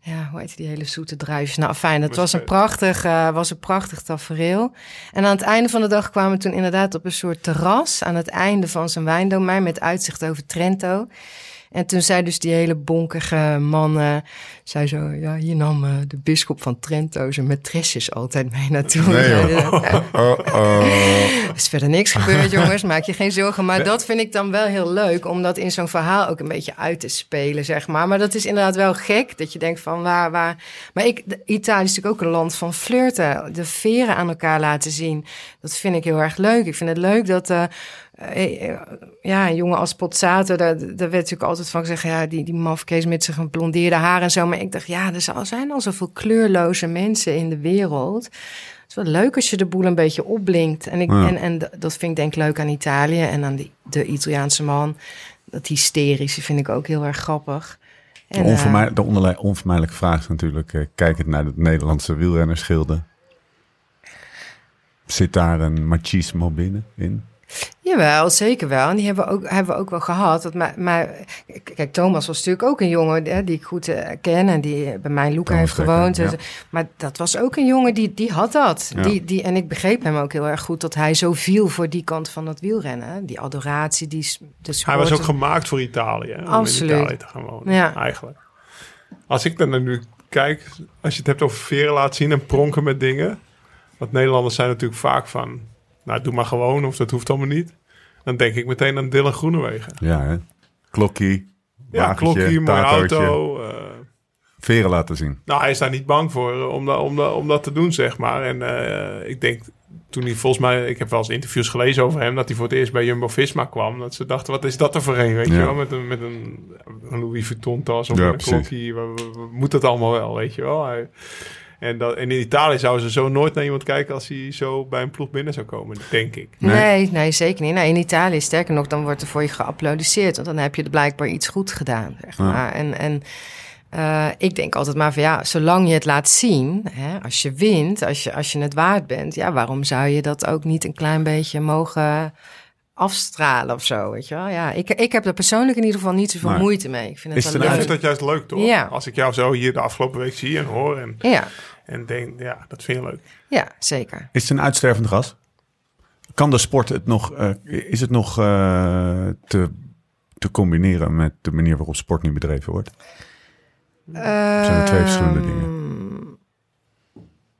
Speaker 4: ja, hoe heet die hele zoete druifjes? Nou, fijn. Het was een prachtig, eh, was een prachtig tafereel. En aan het einde van de dag kwamen we toen inderdaad op een soort terras... aan het einde van zijn wijndomein met uitzicht over Trento. En toen zei dus die hele bonkige man... eh, zei zo, ja, hier nam eh, de bisschop van Trento zijn matresjes altijd mee naartoe.
Speaker 1: Nee,
Speaker 4: er is verder niks gebeurd, jongens. Maak je geen zorgen. Maar dat vind ik dan wel heel leuk. Om dat in zo'n verhaal ook een beetje uit te spelen, zeg maar. Maar dat is inderdaad wel gek. Dat je denkt van waar, waar... Maar ik, Italië is natuurlijk ook een land van flirten. De veren aan elkaar laten zien. Dat vind ik heel erg leuk. Ik vind het leuk dat... eh, ja, een jongen als Pozzato, daar, daar werd natuurlijk altijd van gezegd... ja, die, die mafkees met zijn geblondeerde haar en zo. Maar ik dacht, ja, er zijn al zoveel kleurloze mensen in de wereld... Het is wel leuk als je de boel een beetje opblinkt. En, ik,
Speaker 1: Ja.
Speaker 4: en, en dat vind ik denk ik leuk aan Italië. En aan die, de Italiaanse man. Dat hysterische vind ik ook heel erg grappig.
Speaker 1: De,
Speaker 4: En,
Speaker 1: onvermij- de onvermijdelijke vraag is natuurlijk... eh, kijkend naar de Nederlandse wielrennersschilden. Zit daar een machismo binnen in?
Speaker 4: Jawel, zeker wel. En die hebben we ook, hebben we ook wel gehad. Dat, maar, maar kijk, Thomas was natuurlijk ook een jongen hè, die ik goed uh, ken en die bij mij Luca heeft gewoond. Ja. Maar dat was ook een jongen die, die had dat. Ja. Die, die, en ik begreep hem ook heel erg goed dat hij zo viel voor die kant van het wielrennen. Die adoratie, die de
Speaker 3: Hij was ook gemaakt voor Italië.
Speaker 4: Absoluut.
Speaker 3: Om in Italië te gaan wonen, ja. eigenlijk. Als ik dan nu kijk, als je het hebt over veren laten zien en pronken met dingen. Want Nederlanders zijn natuurlijk vaak van, nou doe maar gewoon of dat hoeft allemaal niet. Dan denk ik meteen aan Dylan Groenewegen.
Speaker 1: Ja, hè? Klokkie.
Speaker 3: Ja, klokkie, mooie auto. Uh,
Speaker 1: veren laten zien.
Speaker 3: Nou, hij is daar niet bang voor om, dat, om, dat, om dat te doen, zeg maar. En uh, ik denk, toen hij volgens mij... Ik heb wel eens interviews gelezen over hem... dat hij voor het eerst bij Jumbo-Visma kwam. Dat ze dachten, wat is dat er voor een, weet ja. je wel? Met een, met een, een Louis Vuitton tas of ja, een klokkie. Moet dat allemaal wel, weet je wel? Hij, en, dat, en in Italië zouden ze zo nooit naar iemand kijken als hij zo bij een ploeg binnen zou komen, denk ik.
Speaker 4: Nee, nee, nee zeker niet. Nou, in Italië, sterker nog, dan wordt er voor je geapplaudisseerd. Want dan heb je er blijkbaar iets goed gedaan. Zeg maar. Ja. En, en uh, ik denk altijd maar van ja, zolang je het laat zien, hè, als je wint, als je, als je het waard bent, ja, waarom zou je dat ook niet een klein beetje mogen afstralen of zo, weet je wel? Ja, ik, ik heb er persoonlijk in ieder geval niet zoveel maar, moeite mee. Ik vind, het
Speaker 3: is het, ik vind dat juist leuk, toch?
Speaker 4: Ja.
Speaker 3: Als ik jou zo hier de afgelopen week zie en hoor en,
Speaker 4: ja.
Speaker 3: en denk, ja, dat vind je leuk.
Speaker 4: Ja, zeker.
Speaker 1: Is het een uitstervend ras? Kan de sport het nog, uh, is het nog uh, te, te combineren met de manier waarop sport nu bedreven wordt?
Speaker 4: Uh,
Speaker 1: zijn er twee verschillende dingen?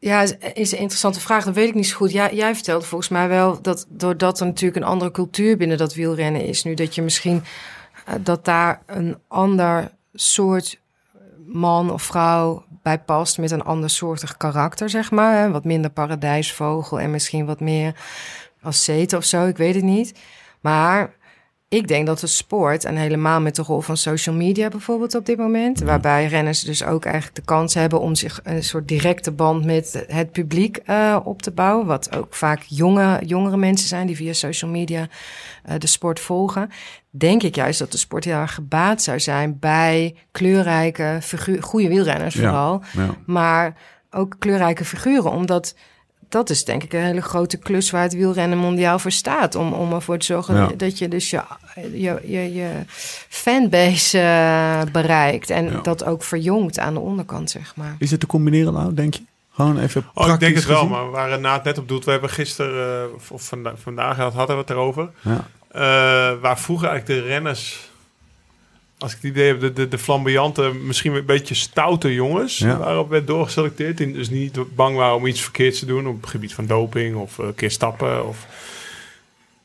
Speaker 4: Ja, is een interessante vraag. Dat weet ik niet zo goed. Ja, jij vertelde volgens mij wel dat doordat er natuurlijk een andere cultuur binnen dat wielrennen is nu, dat je misschien uh, dat daar een ander soort man of vrouw bij past met een ander soortig karakter, zeg maar. Hè? Wat minder paradijsvogel en misschien wat meer ascete of zo. Ik weet het niet. Maar ik denk dat de sport, en helemaal met de rol van social media bijvoorbeeld op dit moment, waarbij renners dus ook eigenlijk de kans hebben om zich een soort directe band met het publiek uh, op te bouwen, wat ook vaak jonge, jongere mensen zijn die via social media uh, de sport volgen, denk ik juist dat de sport heel erg gebaat zou zijn bij kleurrijke, figuur, goede wielrenners vooral,
Speaker 1: ja.
Speaker 4: maar ook kleurrijke figuren, omdat dat is denk ik een hele grote klus waar het wielrennen mondiaal voor staat. Om, om ervoor te zorgen
Speaker 1: Ja.
Speaker 4: dat je dus je, je, je, je fanbase eh, bereikt. En
Speaker 1: Ja.
Speaker 4: dat ook verjongt aan de onderkant, zeg maar.
Speaker 1: Is het te combineren nou, denk je? Gewoon even
Speaker 3: Oh, ik denk het wel, maar waar Naat net op doet, we hebben gisteren, uh, of vanda vandaag hadden we het erover.
Speaker 1: Ja.
Speaker 3: Uh, waar vroeger eigenlijk de renners, als ik het idee heb, de, de, de flamboyante, misschien een beetje stoute jongens,
Speaker 1: Ja.
Speaker 3: waarop werd doorgeselecteerd. Die dus niet bang waren om iets verkeerds te doen op het gebied van doping of uh, een keer stappen. Of...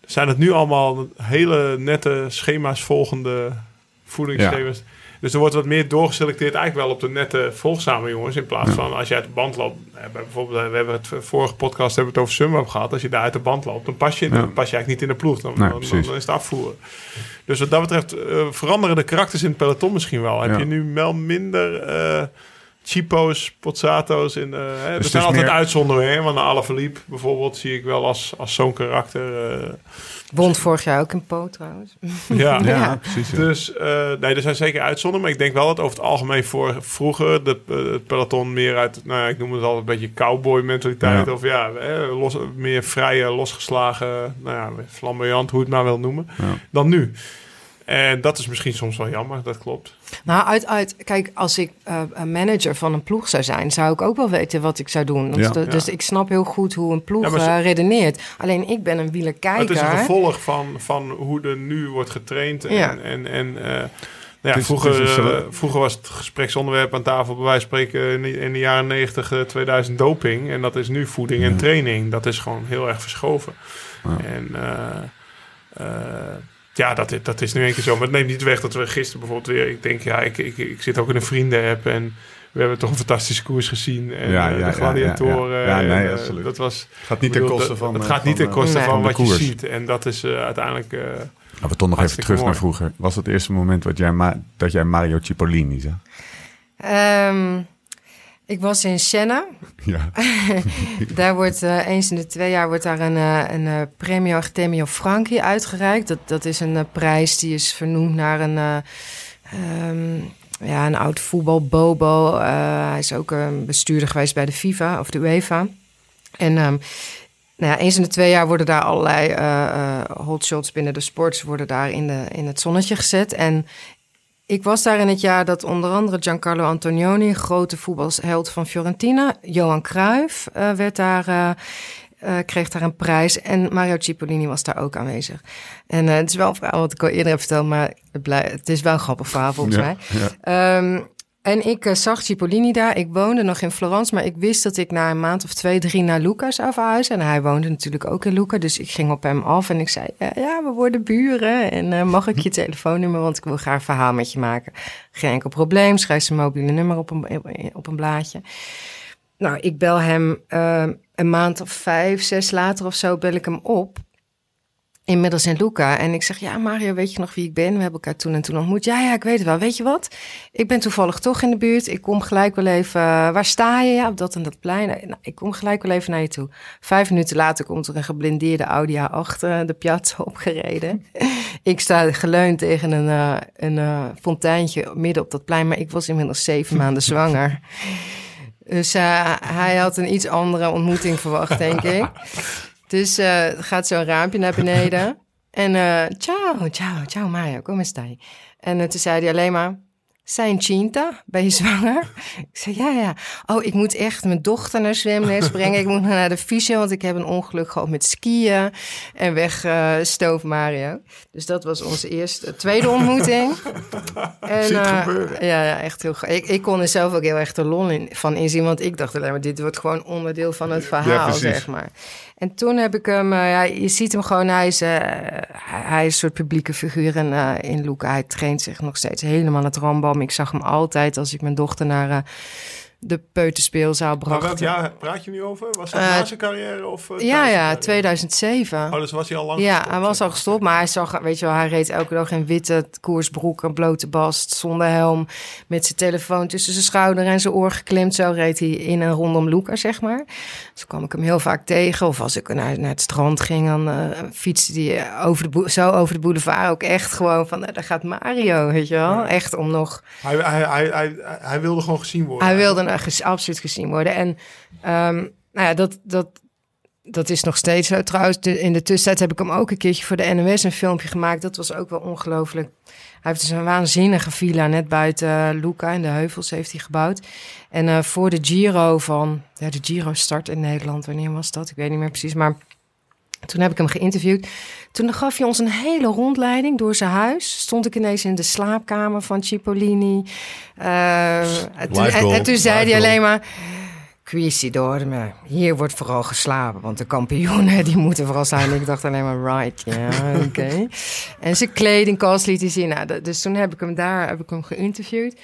Speaker 3: Zijn het nu allemaal hele nette schema's volgende voedingsschema's? Dus er wordt wat meer doorgeselecteerd eigenlijk wel op de nette volgzame jongens. In plaats
Speaker 1: Ja.
Speaker 3: van als je uit de band loopt. eh, bij Bijvoorbeeld, eh, we hebben het vorige podcast hebben we het over Sunweb gehad. Als je daar uit de band loopt, dan pas je, dan pas je eigenlijk niet in de ploeg. Dan,
Speaker 1: Nee,
Speaker 3: dan,
Speaker 1: precies.
Speaker 3: dan is het afvoeren. Dus wat dat betreft eh, veranderen de karakters in het peloton misschien wel. Heb
Speaker 1: Ja.
Speaker 3: je nu wel minder eh cheapo's, pozzato's. In, eh, hè, er
Speaker 1: het
Speaker 3: zijn altijd
Speaker 1: meer-
Speaker 3: uitzonderingen. Hè? Want alle verliep bijvoorbeeld zie ik wel als, als zo'n karakter. eh,
Speaker 4: Wond vorig jaar ook in Po trouwens.
Speaker 3: ja.
Speaker 1: Ja,
Speaker 4: Ja.
Speaker 1: precies. ja.
Speaker 3: Dus eh, nee, er zijn zeker uitzonderingen. Maar ik denk wel dat over het algemeen voor vroeger de, eh, het peloton meer uit, nou ja, ik noem het altijd een beetje cowboy mentaliteit.
Speaker 1: Ja.
Speaker 3: Of ja, eh, los, meer vrije, losgeslagen, nou ja, flamboyant, hoe je het maar wil noemen,
Speaker 1: Ja.
Speaker 3: dan nu. En dat is misschien soms wel jammer, dat klopt.
Speaker 4: Nou, uit, uit, kijk, als ik uh, een manager van een ploeg zou zijn, zou ik ook wel weten wat ik zou doen.
Speaker 1: Ja.
Speaker 4: Dus, dus
Speaker 3: Ja.
Speaker 4: ik snap heel goed hoe een ploeg
Speaker 3: Ja, maar ze-
Speaker 4: uh, redeneert. Alleen ik ben een wielerkijker.
Speaker 3: het is een gevolg van, van hoe er nu wordt getraind. En,
Speaker 4: Ja.
Speaker 3: en, en eh, nou
Speaker 1: is-
Speaker 3: vroeger, eh, vroeger was het gespreksonderwerp aan tafel, bij wijze van spreken, in de, in de jaren 90, eh, 2000 doping. En dat is nu voeding en training. Dat is gewoon heel erg verschoven.
Speaker 1: Ja.
Speaker 3: En eh, eh, ja, dat, is- dat is nu een keer zo. Maar het neemt niet weg dat we gisteren bijvoorbeeld weer... Ik denk, ja, ik, ik, ik zit ook in een vrienden-app en... We hebben toch een fantastische koers gezien. En
Speaker 1: Ja,
Speaker 3: eh,
Speaker 1: ja,
Speaker 3: de gladiatoren.
Speaker 1: ja, ja. Ja, nee,
Speaker 3: en, eh,
Speaker 1: absoluut.
Speaker 3: Dat was...
Speaker 1: gaat niet
Speaker 3: ik
Speaker 1: ten
Speaker 3: bedoel,
Speaker 1: koste van...
Speaker 3: Het gaat niet ten koste
Speaker 4: Nee.
Speaker 3: van wat je ziet. En dat is eh, uiteindelijk... eh,
Speaker 1: Laten we toch nog even terug
Speaker 3: mooi.
Speaker 1: naar vroeger. Was het eerste moment wat jij ma- dat jij Mario Cipollini zag?
Speaker 4: Ehm, ik was in Siena.
Speaker 1: Ja.
Speaker 4: Daar wordt eh, eens in de twee jaar wordt daar een, eh, een eh, Premio Artemio Franchi uitgereikt. Dat, dat is een prijs die is vernoemd naar een, eh, ehm, ja, een oud voetbalbobo. Hij is ook een bestuurder geweest bij de FIFA of de UEFA. En ehm, Nou ja, eens in de twee jaar worden daar allerlei hotshots binnen de sports worden daar in, de, in het zonnetje gezet. En ik was daar in het jaar dat onder andere Giancarlo Antonioni, grote voetbalheld van Fiorentina, Johan Cruijff uh, werd daar, uh, uh, kreeg daar een prijs en Mario Cipollini was daar ook aanwezig. En het is wel een verhaal wat ik al eerder heb verteld, maar het, blij, het is wel een grappig verhaal volgens
Speaker 1: Ja,
Speaker 4: mij.
Speaker 1: ja.
Speaker 4: Um, en ik uh, zag Cipollini daar. Ik woonde nog in Florence, maar ik wist dat ik na een maand of twee, drie naar Luca zou verhuizen. En hij woonde natuurlijk ook in Luca, dus ik ging op hem af en ik zei: Ja, ja we worden buren. En uh, mag ik je telefoonnummer? Want ik wil graag een verhaal met je maken. Geen enkel probleem. Schrijf zijn mobiele nummer op een, op een blaadje. Nou, ik bel hem uh, een maand of vijf, zes later of zo, bel ik hem op. Inmiddels in Luca. En ik zeg, ja Mario, weet je nog wie ik ben? We hebben elkaar toen en toen ontmoet. Ja, ja, ik weet het wel. Weet je wat? Ik ben toevallig toch in de buurt. Ik kom gelijk wel even... Uh, waar sta je? Ja, op dat en dat plein. Nou, ik kom gelijk wel even naar je toe. Vijf minuten later komt er een geblindeerde Audi A8 de piazza opgereden. ik sta geleund tegen een, uh, een fonteintje midden op dat plein. Maar ik was inmiddels zeven maanden zwanger. Dus hij had een iets andere ontmoeting verwacht, denk ik. Dus uh, gaat zo'n raampje naar beneden. En uh, ciao, ciao, ciao Mario, come stai? En uh, toen zei hij alleen maar, zijn Cinta, ben je zwanger? ik zei, ja, ja. Oh, ik moet echt mijn dochter naar zwemles brengen. Ik moet naar de fysio, want ik heb een ongeluk gehad met skiën. En weg uh, stoof Mario. Dus dat was onze eerste, tweede ontmoeting.
Speaker 3: en, uh,
Speaker 4: ja, ja, echt heel ik, ik kon er zelf ook heel erg de lol in, van inzien. Want ik dacht alleen maar, dit wordt gewoon onderdeel van het verhaal,
Speaker 1: ja,
Speaker 4: zeg maar. En toen heb ik hem, uh, ja, je ziet hem gewoon, hij is, uh, hij is een soort publieke figuur in, uh, in Luca. Hij traint zich nog steeds helemaal het rambam. Ik zag hem altijd als ik mijn dochter naar de peuterspeelzaal bracht.
Speaker 3: Maar welk jaar praat je nu over? Was dat na zijn carrière? Of,
Speaker 4: ja, ja, 2007.
Speaker 3: Oh, dus was hij al lang
Speaker 4: Ja, hij was al gestopt, maar hij zag, weet je wel, hij reed elke dag in witte koersbroek, een blote bast, zonder helm, met zijn telefoon tussen zijn schouder en zijn oor geklemd. Zo reed hij in en rondom Luca, zeg maar. Dus kwam ik hem heel vaak tegen. Of als ik naar, naar het strand ging, dan uh, fietste hij over de zo over de boulevard ook echt gewoon van, nou, daar gaat Mario, weet je wel. Ja. Echt om nog...
Speaker 3: Hij, hij, hij, hij, hij wilde gewoon gezien worden.
Speaker 4: Hij wilde ges, absoluut gezien worden. En um, nou ja, dat, dat, dat is nog steeds zo. Trouwens, de, in de tussentijd heb ik hem ook een keertje voor de NOS een filmpje gemaakt. Dat was ook wel ongelooflijk. Hij heeft dus een waanzinnige villa net buiten Luca in de heuvels heeft hij gebouwd. En uh, voor de Giro van, ja, de Giro start in Nederland. Wanneer was dat? Ik weet niet meer precies, maar toen heb ik hem geïnterviewd. Toen gaf hij ons een hele rondleiding door zijn huis. Stond ik ineens in de slaapkamer van Cipollini. Uh, toen, en, en, toen zei hij alleen maar... Quisi dorme. Hier wordt vooral geslapen, want de kampioenen die moeten vooral zijn. Ik dacht alleen maar, right, ja, yeah, oké. Okay. en zijn kledingkast liet hij zien. Nou, dus toen heb ik hem daar heb ik hem geïnterviewd.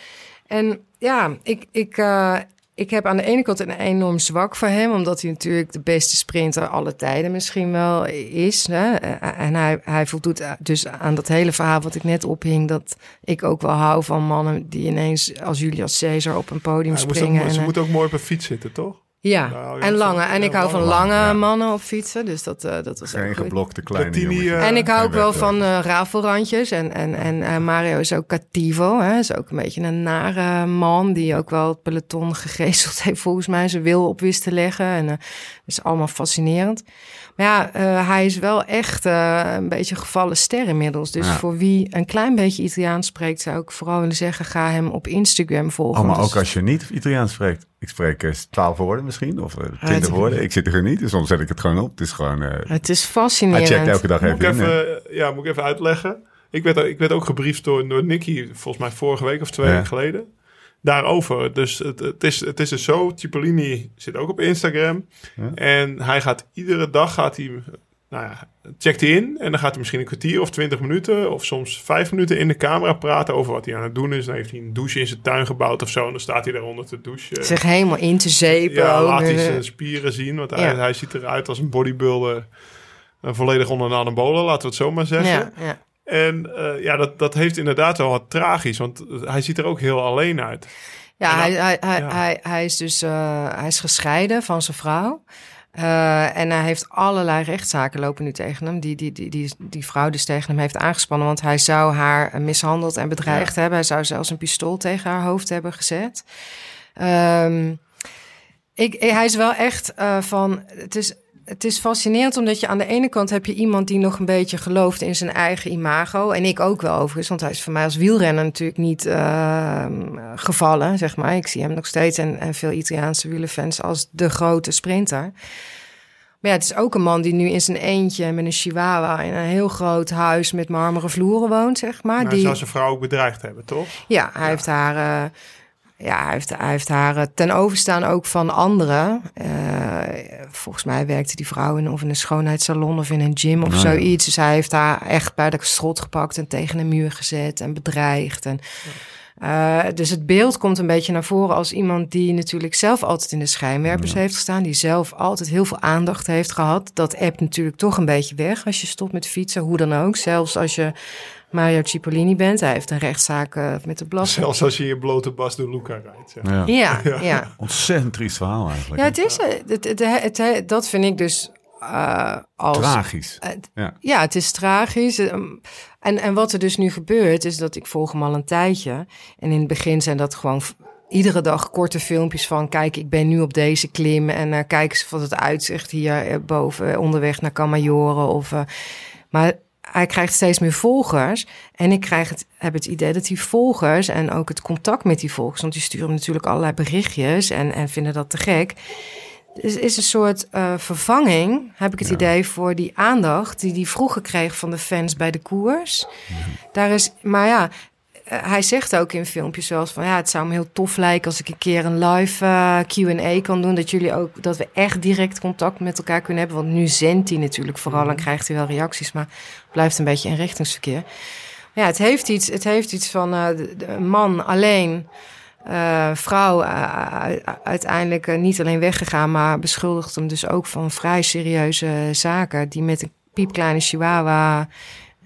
Speaker 4: En ja, ik, ik, uh, ik heb aan de ene kant een enorm zwak voor hem, omdat hij natuurlijk de beste sprinter alle tijden misschien wel is. Hè? En hij, hij voldoet dus aan dat hele verhaal wat ik net ophing, dat ik ook wel hou van mannen die ineens als Julius Caesar op een podium springen.
Speaker 3: Ook,
Speaker 4: en,
Speaker 3: ze moet ook mooi op een fiets zitten, toch?
Speaker 4: Ja, nou, en lange. En ik hou van lange ja. mannen op fietsen, dus dat, uh, dat was
Speaker 1: Geen geblokte kleine jongens.
Speaker 3: uh,
Speaker 4: En ik hou ook wel van uh, rafelrandjes. En, en, en uh, Mario is ook cativo. Hè? Is ook een beetje een nare man die ook wel het peloton gegezeld heeft volgens mij. Zijn wil op wist te leggen. En dat is allemaal fascinerend. Maar ja, hij is wel echt een beetje gevallen ster inmiddels. Dus ja. voor wie een klein beetje Italiaans spreekt, zou ik vooral willen zeggen, ga hem op Instagram volgen.
Speaker 1: Oh, maar
Speaker 4: dus...
Speaker 1: ook als je niet Italiaans spreekt. Ik spreek uh, 12 woorden misschien, of twintig uh, woorden. Ik zit er niet, dus soms zet ik het gewoon op. Het is gewoon... Uh,
Speaker 4: het is fascinerend.
Speaker 1: Hij checkt elke dag
Speaker 3: moet
Speaker 1: even,
Speaker 3: ik even in, Ja, moet ik even uitleggen. Ik werd, ik werd ook gebriefd door, door Nicky, volgens mij vorige week of twee ja. weken geleden. Daarover. Dus het, het, is, het is dus zo, Cipollini zit ook op Instagram. Ja. En hij gaat iedere dag, gaat hij, nou ja, checkt hij in. En dan gaat hij misschien een kwartier of twintig minuten, of soms vijf minuten in de camera praten over wat hij aan het doen is. Dan heeft hij een douche in zijn tuin gebouwd of zo. En dan staat hij daaronder te douchen.
Speaker 4: Zich helemaal in te zeepen.
Speaker 3: Ja, laat hij zijn spieren zien. Want hij, ja. hij ziet eruit als een bodybuilder. Een volledig onder een anabolen, laten we het zo maar zeggen.
Speaker 4: Ja, ja.
Speaker 3: En uh, ja, dat, dat heeft inderdaad wel wat tragisch. Want hij ziet er ook heel alleen uit.
Speaker 4: Ja, hij, hij, hij, ja. hij, hij is dus uh, hij is gescheiden van zijn vrouw. Uh, en hij heeft allerlei rechtszaken lopen nu tegen hem. Die, die, die, die, die vrouw dus tegen hem heeft aangespannen. Want hij zou haar mishandeld en bedreigd ja. hebben. Hij zou zelfs een pistool tegen haar hoofd hebben gezet. Um, ik, hij is wel echt uh, van. Het is het is fascinerend omdat je aan de ene kant heb je iemand die nog een beetje gelooft in zijn eigen imago. En ik ook wel overigens, want hij is voor mij als wielrenner natuurlijk niet uh, gevallen, zeg maar. Ik zie hem nog steeds en, en veel Italiaanse wielerfans als de grote sprinter. Maar ja, het is ook een man die nu in zijn eentje met een chihuahua in een heel groot huis met marmeren vloeren woont, zeg maar.
Speaker 3: Maar
Speaker 4: die...
Speaker 3: zou zijn vrouw ook bedreigd hebben, toch?
Speaker 4: Ja, hij heeft haar... Uh, ja, hij heeft, hij heeft haar eh, ten overstaan ook van anderen. Uh, volgens mij werkte die vrouw in of in een schoonheidssalon of in een gym of
Speaker 1: Nou,
Speaker 4: zoiets. Dus hij heeft haar echt bij de strot gepakt en tegen een muur gezet en bedreigd. En, uh, dus het beeld komt een beetje naar voren als iemand die natuurlijk zelf altijd in de schijnwerpers
Speaker 1: Ja.
Speaker 4: heeft gestaan. Die zelf altijd heel veel aandacht heeft gehad. Dat appt natuurlijk toch een beetje weg als je stopt met fietsen, hoe dan ook. Zelfs als je Mario Cipollini bent. Hij heeft een rechtszaak uh, met de belasting.
Speaker 3: Zelfs als je je blote Bas de Luca rijdt. Zeg.
Speaker 1: Ja.
Speaker 4: Ja, ja.
Speaker 1: Ontzettend triest verhaal eigenlijk.
Speaker 4: Ja, het is, eh, het, het, het, het, dat vind ik dus uh, als...
Speaker 1: Tragisch.
Speaker 4: ja. ja, het is tragisch. En, en wat er dus nu gebeurt, is dat ik volg hem al een tijdje. En in het begin zijn dat gewoon iedere dag korte filmpjes van... kijk, ik ben nu op deze klim en uh, kijk eens wat het uitzicht hier boven... onderweg naar Camaiore of... Uh, maar hij krijgt steeds meer volgers. En ik krijg het, heb het idee dat die volgers en ook het contact met die volgers... want die sturen natuurlijk allerlei berichtjes en, en vinden dat te gek... Dus is een soort uh, vervanging, heb ik het ja. idee, voor die aandacht die hij vroeger kreeg van de fans bij de koers. Ja. Daar is, maar ja, hij zegt ook in filmpjes zoals van ja, het zou me heel tof lijken als ik een keer een live uh, Q&A kan doen, dat jullie ook, dat we echt direct contact met elkaar kunnen hebben. Want nu zendt hij natuurlijk vooral en krijgt hij wel reacties, maar blijft een beetje inrichtingsverkeer. Ja, het heeft iets, het heeft iets van uh, de, een man alleen. Uh, vrouw uiteindelijk niet alleen weggegaan, maar beschuldigt hem dus ook van vrij serieuze zaken. Die met een piepkleine chihuahua,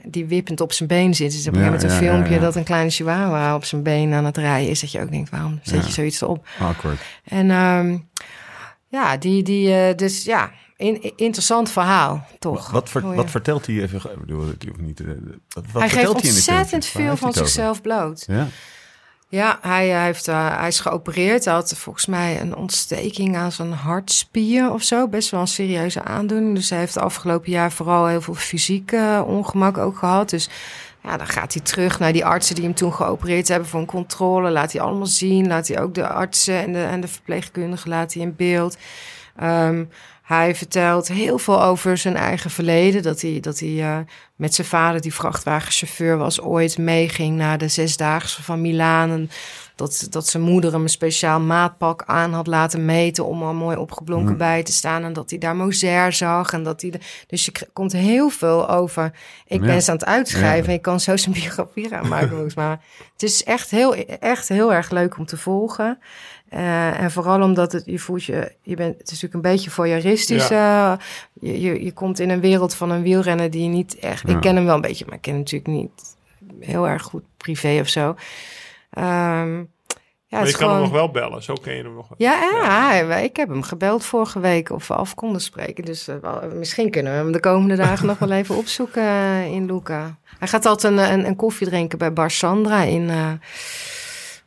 Speaker 4: die wippend op zijn been zit. Dus op een gegeven moment een filmpje dat een kleine chihuahua op zijn been aan het rijden is. Dat je ook denkt, waarom zet je zoiets erop?
Speaker 1: Awkward.
Speaker 4: En um, ja, die, die dus ja, in, interessant verhaal, toch?
Speaker 1: Wat, ver, wat vertelt hij even? Ik bedoel, niet. Wat, wat
Speaker 4: hij geeft
Speaker 1: hij
Speaker 4: ontzettend veel van zichzelf bloot.
Speaker 1: Ja.
Speaker 4: Ja, hij, hij, heeft, uh, hij is geopereerd. Hij had volgens mij een ontsteking aan zijn hartspier of zo. Best wel een serieuze aandoening. Dus hij heeft de afgelopen jaar vooral heel veel fysiek uh, ongemak ook gehad. Dus ja, dan gaat hij terug naar die artsen die hem toen geopereerd hebben voor een controle. Laat hij allemaal zien. Laat hij ook de artsen en de, en de verpleegkundigen laat hij in beeld. Um, hij vertelt heel veel over zijn eigen verleden. Dat hij, dat hij uh, met zijn vader, die vrachtwagenchauffeur was, ooit meeging naar de zesdaagse van Milaan. En dat, dat zijn moeder hem een speciaal maatpak aan had laten meten om er mooi opgeblonken mm. bij te staan. En dat hij daar Moser zag. En dat hij de, dus je komt heel veel over. Ik ja. ben ze aan het uitschrijven. Ja. Ik kan zo zijn biografie aanmaken volgens mij. Het is echt heel, echt heel erg leuk om te volgen. Uh, en vooral omdat het, je voelt je, je bent, het is natuurlijk een beetje voyeuristisch. Ja. Uh, je, je, je komt in een wereld van een wielrenner die je niet echt, ja. ik ken hem wel een beetje, maar ik ken hem natuurlijk niet heel erg goed privé of zo. Um,
Speaker 3: ja, maar je kan gewoon... hem nog wel bellen, zo ken je hem nog wel.
Speaker 4: Ja, ja, ja. ik heb hem gebeld vorige week of we af konden spreken. Dus uh, misschien kunnen we hem de komende dagen nog wel even opzoeken uh, in Luca. Hij gaat altijd een, een, een koffie drinken bij Bar Sandra in, uh,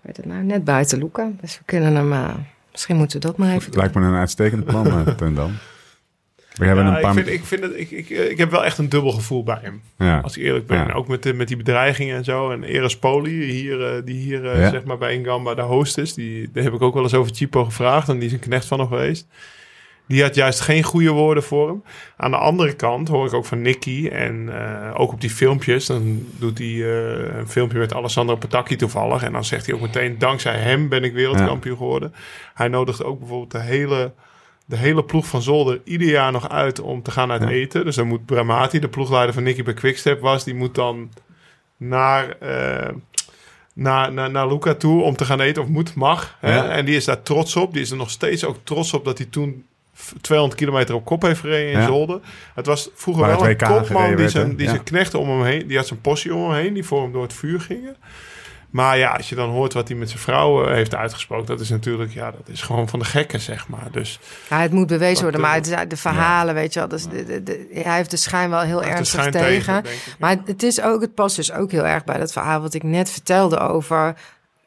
Speaker 4: weet het nou, net buiten Luca. Dus we kunnen hem, uh, misschien moeten we dat maar even doen.
Speaker 1: Lijkt me een uitstekend plan, uh, dan. We hebben
Speaker 3: ja,
Speaker 1: een paar...
Speaker 3: ik, vind, ik, vind het, ik, ik, ik heb wel echt een dubbel gevoel bij hem.
Speaker 1: Ja.
Speaker 3: Als ik eerlijk ben.
Speaker 1: Ja.
Speaker 3: Ook met, de, met die bedreigingen en zo. En Eres Poli, hier, uh, die hier
Speaker 1: Ja.
Speaker 3: zeg maar bij Ingamba de host is. Die, daar heb ik ook wel eens over Chipo gevraagd. En die is een knecht van hem geweest. Die had juist geen goede woorden voor hem. Aan de andere kant hoor ik ook van Nicky. En uh, ook op die filmpjes. Dan doet hij uh, een filmpje met Alessandro Patacchi toevallig. En dan zegt hij ook meteen... Dankzij hem ben ik wereldkampioen geworden. Hij nodigt ook bijvoorbeeld de hele de hele ploeg van Zolder ieder jaar nog uit om te gaan uit
Speaker 1: Ja.
Speaker 3: eten. Dus dan moet Bramati, de ploegleider van Nicky bij Quickstep was, die moet dan naar, uh, naar, naar, naar Luca toe om te gaan eten. Of moet, mag. Hè?
Speaker 1: Ja.
Speaker 3: En die is daar trots op. Die is er nog steeds ook trots op dat hij toen 200 kilometer op kop heeft gereden in
Speaker 1: Ja.
Speaker 3: Zolder. Het was vroeger
Speaker 1: Waar
Speaker 3: wel een kopman die zijn, die zijn knechten om hem heen, die had zijn possie om hem heen, die voor hem door het vuur gingen. Maar ja, als je dan hoort wat hij met zijn vrouw eh, heeft uitgesproken, dat is natuurlijk, ja, dat is gewoon van de gekken, zeg maar. Dus
Speaker 4: Ja, het moet bewezen worden,
Speaker 3: eh,
Speaker 4: maar het is- de verhalen, weet je wel. Dus de, de, de- hij heeft de schijn wel heel ernstig tegen.
Speaker 3: tegen.
Speaker 4: Maar het is ook, het past dus ook heel erg bij dat verhaal wat ik net vertelde over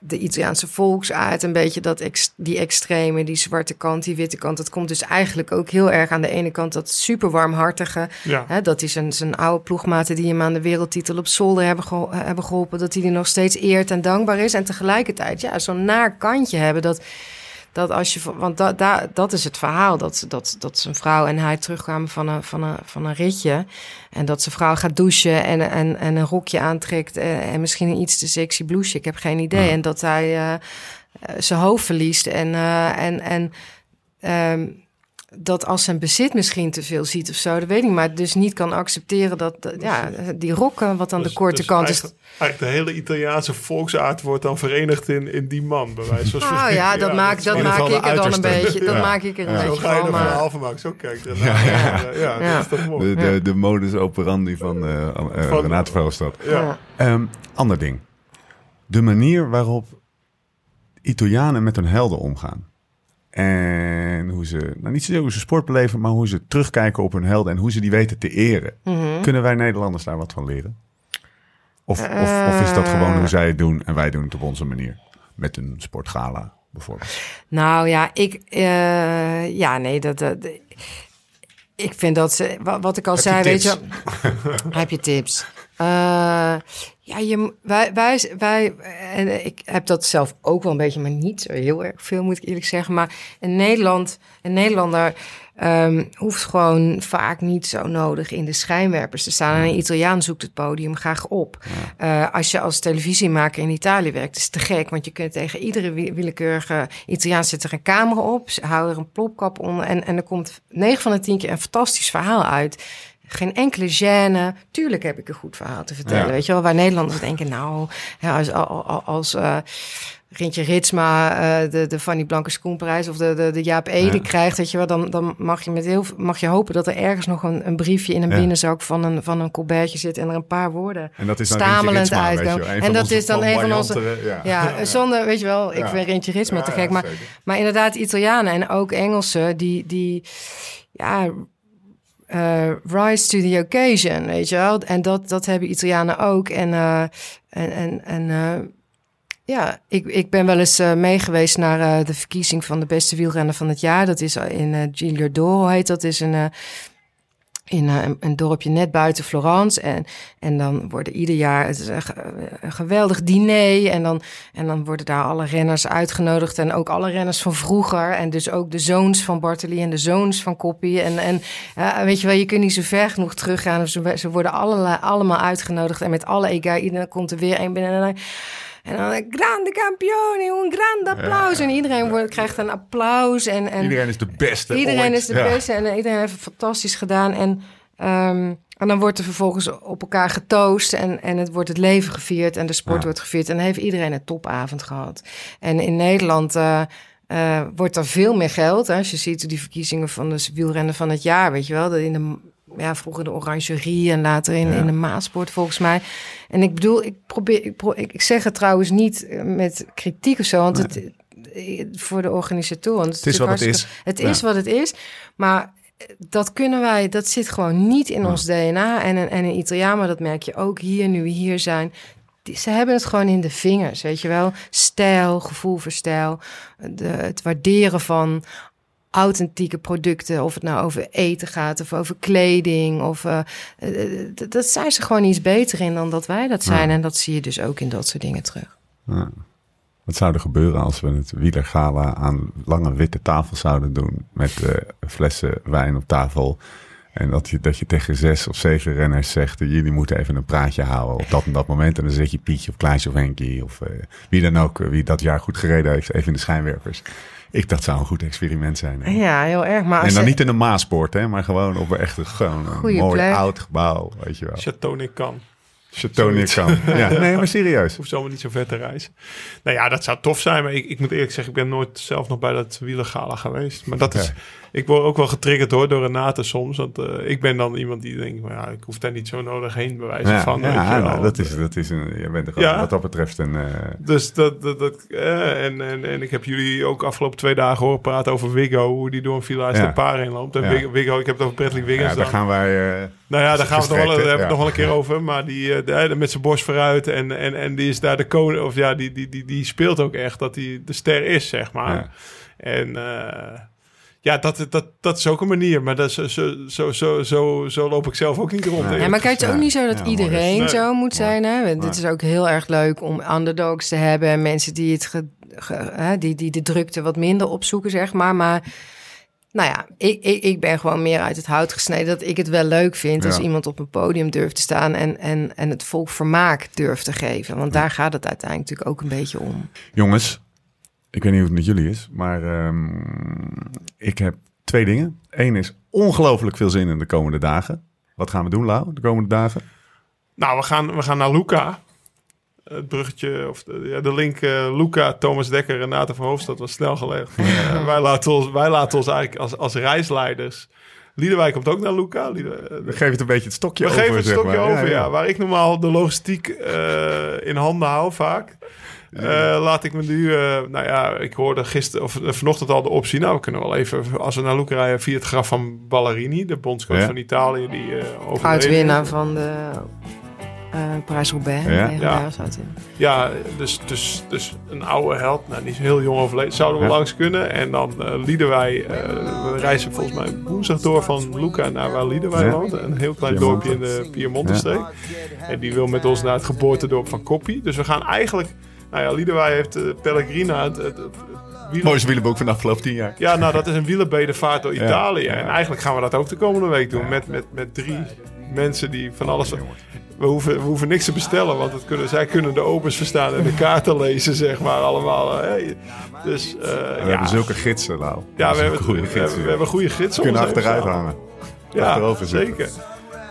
Speaker 4: de Italiaanse volksaard, een beetje dat ex, die extreme, die zwarte kant, die witte kant. Dat komt dus eigenlijk ook heel erg aan de ene kant dat super warmhartige.
Speaker 3: Ja.
Speaker 4: Hè, dat is een, zijn oude ploegmaten die hem aan de wereldtitel op zolder hebben, geho- hebben geholpen. Dat hij die nog steeds eert en dankbaar is. En tegelijkertijd ja, zo'n naar kantje hebben. Dat, dat als je, want da, da, dat is het verhaal. Dat, dat, dat zijn vrouw en hij terugkwamen van een, van, een, van een ritje. En dat zijn vrouw gaat douchen en, en, en een rokje aantrekt. En, en misschien een iets te sexy blouseje. Ik heb geen idee. En dat hij eh, eh, zijn hoofd verliest. En, eh, en, en ehm, dat als zijn bezit misschien te veel ziet of zo, dat weet ik. Maar dus niet kan accepteren dat, dat- ja, die rokken, wat aan
Speaker 3: Dus-
Speaker 4: de korte
Speaker 3: dus
Speaker 4: kant is.
Speaker 3: Eigenlijk, de hele Italiaanse volksaard wordt dan verenigd in, in die man, bij wijze van
Speaker 4: Nou
Speaker 3: spreken.
Speaker 4: ja, dat maak, dat maak ik er dan een beetje, dat
Speaker 1: Ja.
Speaker 4: maak ik er een
Speaker 3: Zo
Speaker 4: beetje
Speaker 3: ga je er
Speaker 4: Maar.
Speaker 3: Zo kijk er ja, ja. ja,
Speaker 4: Ja.
Speaker 3: dat is toch mooi.
Speaker 1: De, de, de modus operandi van, eh eh,
Speaker 3: Van-
Speaker 1: Renate Velstad.
Speaker 3: Ja.
Speaker 4: ja.
Speaker 1: Ehm, ander ding. De manier waarop Italianen met hun helden omgaan. En hoe ze, nou niet zozeer hoe ze sport beleven, maar hoe ze terugkijken op hun helden en hoe ze die weten te eren.
Speaker 4: Mhm.
Speaker 1: Kunnen wij Nederlanders daar wat van leren? Of, of, of is dat gewoon hoe zij het doen en wij doen het op onze manier? Met een sportgala bijvoorbeeld.
Speaker 4: Nou ja, ik, eh, ja, nee, dat, dat, ik vind dat ze, wat, wat ik al
Speaker 1: Heb je
Speaker 4: zei, weet je, heb je tips? Eh, ja, je, wij, wij, wij, en ik heb dat zelf ook wel een beetje, maar niet zo heel erg veel, moet ik eerlijk zeggen. Maar in Nederland, een Nederlander ehm, hoeft gewoon vaak niet zo nodig in de schijnwerpers te staan. En een Italiaan zoekt het podium graag op. Eh, als je als televisiemaker in Italië werkt, is het te gek. Want je kunt tegen iedere wi- willekeurige Italiaan zit er een camera op. Ze houden er een plopkap onder. En, en er komt 9 van de 10 keer een fantastisch verhaal uit. Geen enkele gêne. Tuurlijk heb ik een goed verhaal te vertellen.
Speaker 1: Ja.
Speaker 4: Weet je wel, waar Nederlanders denken, nou, ja, als, als, als eh, Rintje Ritsma eh, de, de Fanny Blanke Schoenprijs of de, de, de Jaap Ede
Speaker 1: Ja.
Speaker 4: krijgt, weet je wel, dan, dan mag je met heel mag je hopen dat er ergens nog een, een briefje in een binnenzak van een, van een colbertje zit en er een paar woorden
Speaker 1: En dat is dan
Speaker 4: stamelend
Speaker 1: Rintje Ritsma, weet je
Speaker 4: uitkomen. En dat is dan een van onze.
Speaker 1: flamboyantere- Ja,
Speaker 4: zonder, weet je wel, ik vind Rintje Ritsma te gek. Maar, maar inderdaad, Italianen en ook Engelsen, die, die ja, eh, rise to the occasion, weet je wel. En dat, dat hebben Italianen ook. En, eh, en, en, en eh, ja, ik, ik ben wel eens meegeweest naar de verkiezing van de beste wielrenner van het jaar. Dat is in Giglio d'Oro heet dat. is een, in eh, een, dorpje net buiten Florence. En, en dan worden ieder jaar het is een, ge- een geweldig diner. En dan, en dan worden daar alle renners uitgenodigd. En ook alle renners van vroeger. En dus ook de zoons van Bartoli en de zoons van Koppie. En, en weet je wel, je kunt niet zo ver genoeg teruggaan. Ze, ze worden allemaal uitgenodigd. En met alle egaar, iedereen komt er weer een binnen. En en dan grande campione, un grande applaus. En iedereen wordt, krijgt een applaus. En, en,
Speaker 1: Iedereen is de beste
Speaker 4: Iedereen
Speaker 1: ooit.
Speaker 4: is de beste en iedereen heeft het fantastisch gedaan. En, ehm, en dan wordt er vervolgens op elkaar getoost en, en het wordt het leven gevierd en de sport wordt gevierd. En dan heeft iedereen een topavond gehad. En in Nederland eh, eh, wordt er veel meer geld. Hè? Als je ziet die verkiezingen van de wielrennen van het jaar, weet je wel. Dat in de, ja, vroeger de Orangerie en later in,
Speaker 1: Ja.
Speaker 4: in de Maasport volgens mij. En ik bedoel, ik probeer, ik, pro- ik, zeg het trouwens niet eh, met kritiek of zo, want het, eh, voor de organisatoren.
Speaker 1: Het is wat het is.
Speaker 4: Het
Speaker 1: Ja.
Speaker 4: is wat het is. Maar dat kunnen wij, dat zit gewoon niet in ons DNA. En, een- en een Italiaan, maar dat merk je ook hier, nu we hier zijn. Die, ze hebben het gewoon in de vingers, weet je wel. Stijl, gevoel voor stijl. De, het waarderen van authentieke producten. Of het nou over eten gaat of over kleding. Of, d- dat zijn ze gewoon iets beter in dan dat wij dat zijn. En dat zie je dus ook in dat soort dingen terug.
Speaker 1: Ja. Wat zou er gebeuren als we het wielergala aan lange witte tafel zouden doen met eh, flessen wijn op tafel? En dat je, dat je tegen zes of zeven renners zegt, jullie moeten even een praatje houden op dat en dat moment. En dan zet je Pietje of Klaasje of Henkie of wie dan ook, wie dat jaar goed gereden heeft, even in de schijnwerpers. Ik dacht, zou een goed experiment zijn. hè.
Speaker 4: Ja, heel erg. Maar
Speaker 1: En dan
Speaker 4: je-
Speaker 1: niet in een Maaspoort, hè, maar gewoon op een echt gewoon een mooi
Speaker 4: plek.
Speaker 1: oud gebouw, weet je wel.
Speaker 3: Chateau Nican.
Speaker 1: Chateau Nican. Ja, nee, maar serieus.
Speaker 3: Hoeft zomaar niet zo ver te reizen. Nou ja, dat zou tof zijn. Maar ik, ik moet eerlijk zeggen, ik ben nooit zelf nog bij dat wielergala geweest. Maar dat is, ik word ook wel getriggerd hoor, door Renate soms. Want eh, ik ben dan iemand die denkt, maar ja, ik hoef daar niet zo nodig heen bewijzen
Speaker 1: Ja,
Speaker 3: van.
Speaker 1: ja nou, dat is, dat is een, je bent er
Speaker 3: Ja.
Speaker 1: wat dat betreft een... eh,
Speaker 3: Dus dat, dat, dat eh, en, en, en ik heb jullie ook afgelopen twee dagen horen praten over Wiggo, hoe die door een Villa
Speaker 1: Ja.
Speaker 3: de paar heen loopt. En. Wiggo, Wiggo, ik heb het over Bradley Wiggins.
Speaker 1: ja, daar
Speaker 3: dan.
Speaker 1: gaan wij... eh,
Speaker 3: Nou ja, daar gaan we het nog wel, hebben we nog wel een keer over. Maar die, de- met zijn borst vooruit en, en, en die is daar de koning. Of ja, die, die, die, die speelt ook echt dat hij de ster is, zeg maar. En ja, dat, dat, dat is ook een manier. Maar dat is, zo, zo, zo, zo, zo loop ik zelf ook niet rond.
Speaker 1: Nee.
Speaker 4: Ja, maar kijk, het is ook niet zo dat
Speaker 1: Ja,
Speaker 4: iedereen zo moet zijn. Hè? Dit is ook heel erg leuk om underdogs te hebben. En mensen die, het ge- ge- hè, die, die de drukte wat minder opzoeken, zeg maar. Maar nou ja, ik, ik, ik ben gewoon meer uit het hout gesneden. Dat ik het wel leuk vind als iemand op een podium durft te staan... en, en, en het volk vermaak durft te geven. Want daar gaat het uiteindelijk natuurlijk ook een beetje om.
Speaker 1: Jongens, ik weet niet hoe het met jullie is, maar ehm, ik heb twee dingen. Eén is ongelooflijk veel zin in de komende dagen. Wat gaan we doen, Lau, de komende dagen?
Speaker 3: Nou, we gaan, we gaan naar Luca. Het bruggetje, of de, ja, de link eh, Luca, Thomas Dekker, Renate van Hoofdstad was snel gelegd. Wij, laten ons, wij laten ons eigenlijk als, als reisleiders... Liederwijk komt ook naar Luca. Lieder, eh,
Speaker 1: We geven het een beetje het stokje
Speaker 3: We
Speaker 1: over.
Speaker 3: geven het stokje
Speaker 1: maar.
Speaker 3: over, ja, Waar ik normaal de logistiek eh, in handen hou vaak. Eh, laat ik me nu, eh, nou ja, ik hoorde gisteren of eh, vanochtend al de optie. Nou, we kunnen wel even, als we naar Luca rijden, via het graf van Ballerini, de bondscoach
Speaker 1: Ja.
Speaker 3: van Italië, die eh
Speaker 4: Oud-winnaar
Speaker 3: is.
Speaker 4: van de uh, Parijs-Roubaix.
Speaker 1: Ja.
Speaker 4: Ja.
Speaker 3: Ja. dus, dus, dus een oude held, nou, die is heel jong overleden. Zouden we
Speaker 1: Ja.
Speaker 3: langs kunnen. En dan Liederwij, eh, we reizen volgens mij woensdag door van Luca naar waar Liederwij
Speaker 1: Ja.
Speaker 3: woont. Een heel klein
Speaker 1: Piemonte.
Speaker 3: dorpje in de Piemonte-streek. En die wil met ons naar het geboortedorp van Koppie. Dus we gaan eigenlijk... Nou ja, Liederwij heeft eh, Pellegrina, het, het, het, het wielen-
Speaker 1: Mooiste wielenboek van de afgelopen tien jaar.
Speaker 3: Ja, nou dat is een wielerbedevaart door. Italië.
Speaker 1: Ja.
Speaker 3: En eigenlijk gaan we dat ook de komende week doen. Met, met, met drie mensen die van alles... We hoeven, we hoeven niks te bestellen, want het kunnen, zij kunnen de opens verstaan en de kaarten lezen, zeg maar, allemaal. Hè. Dus, eh,
Speaker 1: We
Speaker 3: ja,
Speaker 1: hebben zulke gidsen, Lau.
Speaker 3: ja, we hebben,
Speaker 1: goede
Speaker 3: we,
Speaker 1: gidsen.
Speaker 3: hebben, we hebben goede gidsen.
Speaker 1: We kunnen achteruit hangen.
Speaker 3: Ja, zeker.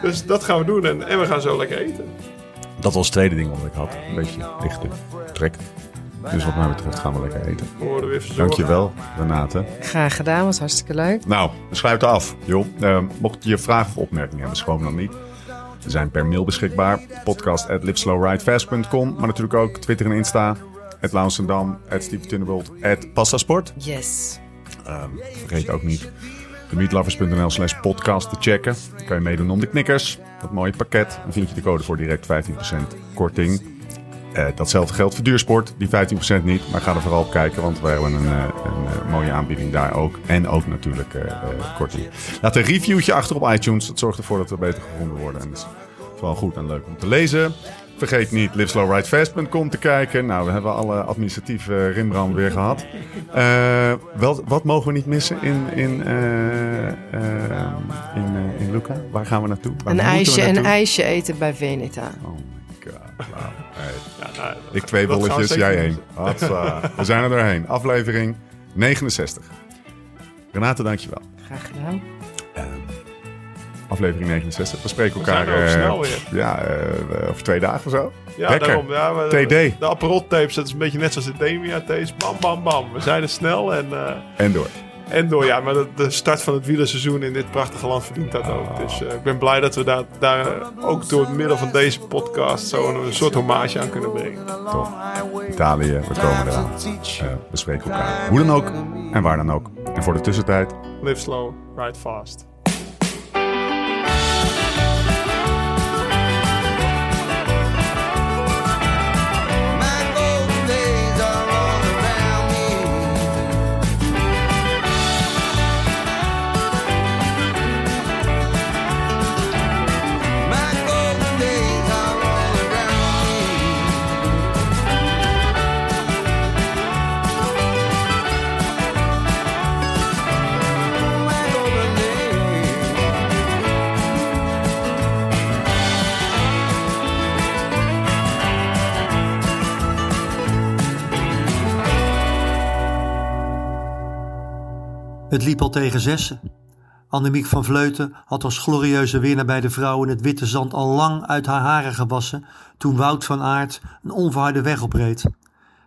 Speaker 3: Dus dat gaan we doen en, en we gaan zo lekker eten.
Speaker 1: Dat was het tweede ding wat ik had. Een beetje lichte trek. Dus wat mij betreft gaan we lekker eten. Dankjewel, Renate.
Speaker 4: Graag gedaan, was hartstikke leuk.
Speaker 1: Nou, we sluiten af, joh. Eh, mocht je vragen of opmerkingen hebben, schroom dan niet. We zijn per mail beschikbaar. Podcast at liveslowridefast.com. Maar natuurlijk ook Twitter en Insta. At Launsendam, at Steve Tunnebold, at Passasport.
Speaker 4: Yes.
Speaker 1: Ehm, vergeet ook niet meatlovers.nl slash podcast te checken. Dan kan je meedoen om de knikkers. Dat mooie pakket. Dan vind je de code voor direct 15% korting. Eh, datzelfde geldt voor duursport. Die 15% niet. Maar ga er vooral op kijken. Want we hebben een, eh, een eh, mooie aanbieding daar ook. En ook natuurlijk korting. Laat een reviewtje achter op iTunes. Dat zorgt ervoor dat we beter gevonden worden. En dat is vooral goed en leuk om te lezen. Vergeet niet liveslowridefast.com te kijken. Nou, we hebben alle administratieve rimram weer gehad. Eh, wel, wat mogen we niet missen in, in, eh, eh, in, eh, in Luca? Waar gaan we naartoe? Waar
Speaker 4: Een ijsje, een ijsje eten bij Veneta.
Speaker 1: Oh my god. Nou, hey.
Speaker 3: Ja, nou,
Speaker 1: Ik twee bolletjes, jij één. We zijn er doorheen. Aflevering 69. Renate, dankjewel.
Speaker 4: Graag gedaan.
Speaker 1: Aflevering 69. We spreken
Speaker 3: We zijn
Speaker 1: elkaar
Speaker 3: ook
Speaker 1: eh,
Speaker 3: snel weer.
Speaker 1: ja, eh, over twee dagen of zo.
Speaker 3: Ja,
Speaker 1: Lekker.
Speaker 3: daarom. Ja, we-
Speaker 1: TD.
Speaker 3: De Aperol tapes, dat is een beetje net zoals de Demia tapes. Bam, bam, bam. We zijn er snel en, eh,
Speaker 1: En door.
Speaker 3: en door. Ja, maar de, de start van het wielerseizoen in dit prachtige land verdient dat ook. Dus eh, ik ben blij dat we daar, daar eh, ook door het middel van deze podcast zo een, een soort hommage aan kunnen brengen.
Speaker 1: Tof. Italië, we komen eraan. Eh, we spreken elkaar. Hoe dan ook en waar dan ook. En voor de tussentijd,
Speaker 3: Live slow, ride fast.
Speaker 5: Het liep al tegen zessen. Annemiek van Vleuten had als glorieuze winnaar bij de vrouwen het witte zand al lang uit haar haren gewassen toen Wout van Aert een onverharde weg opreed.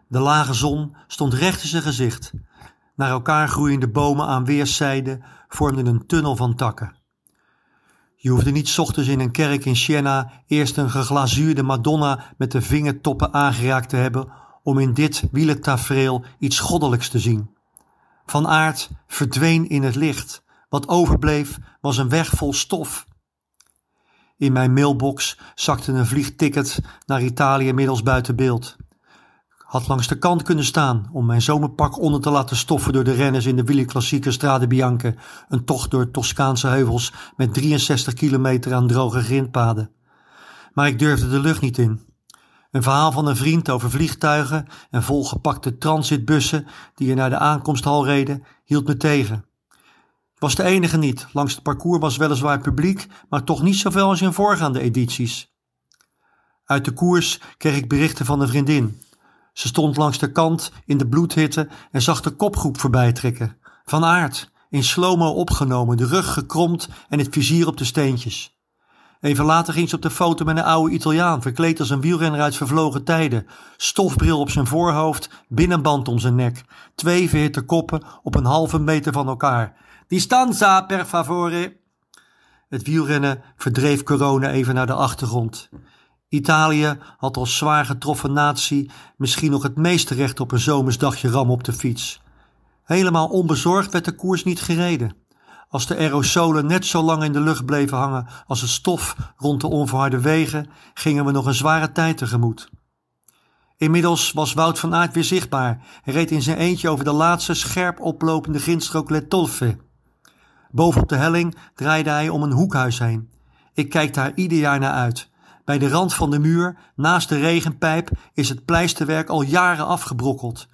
Speaker 5: De lage zon stond recht in zijn gezicht. Naar elkaar groeiende bomen aan weerszijden vormden een tunnel van takken. Je hoefde niet ochtends in een kerk in Siena eerst een geglazuurde Madonna met de vingertoppen aangeraakt te hebben om in dit wielentafereel iets goddelijks te zien. Van aard verdween in het licht. Wat overbleef was een weg vol stof. In mijn mailbox zakte een vliegticket naar Italië middels buiten beeld. Had langs de kant kunnen staan om mijn zomerpak onder te laten stoffen door de renners in de wielerklassieke Strade Bianche, een tocht door Toscaanse heuvels met 63 kilometer aan droge grindpaden. Maar ik durfde de lucht niet in. Een verhaal van een vriend over vliegtuigen en volgepakte transitbussen die er naar de aankomsthal reden, hield me tegen. Ik was de enige niet. Langs het parcours was weliswaar publiek, maar toch niet zoveel als in voorgaande edities. Uit de koers kreeg ik berichten van een vriendin. Ze stond langs de kant in de bloedhitte en zag de kopgroep voorbij trekken. Van aard, in slow-mo opgenomen, de rug gekromd en het vizier op de steentjes. Even later ging ze op de foto met een oude Italiaan, verkleed als een wielrenner uit vervlogen tijden. Stofbril op zijn voorhoofd, binnenband om zijn nek. Twee verhitte koppen op een halve meter van elkaar. Distanza, per favore. Het wielrennen verdreef corona even naar de achtergrond. Italië had als zwaar getroffen natie misschien nog het meeste recht op een zomersdagje ram op de fiets. Helemaal onbezorgd werd de koers niet gereden. Als de aerosolen net zo lang in de lucht bleven hangen als het stof rond de onverharde wegen, gingen we nog een zware tijd tegemoet. Inmiddels was Wout van Aert weer zichtbaar. Hij reed in zijn eentje over de laatste scherp oplopende grindstrook Le Tolfe. Boven op de helling draaide hij om een hoekhuis heen. Ik kijk daar ieder jaar naar uit. Bij de rand van de muur, naast de regenpijp, is het pleisterwerk al jaren afgebrokkeld.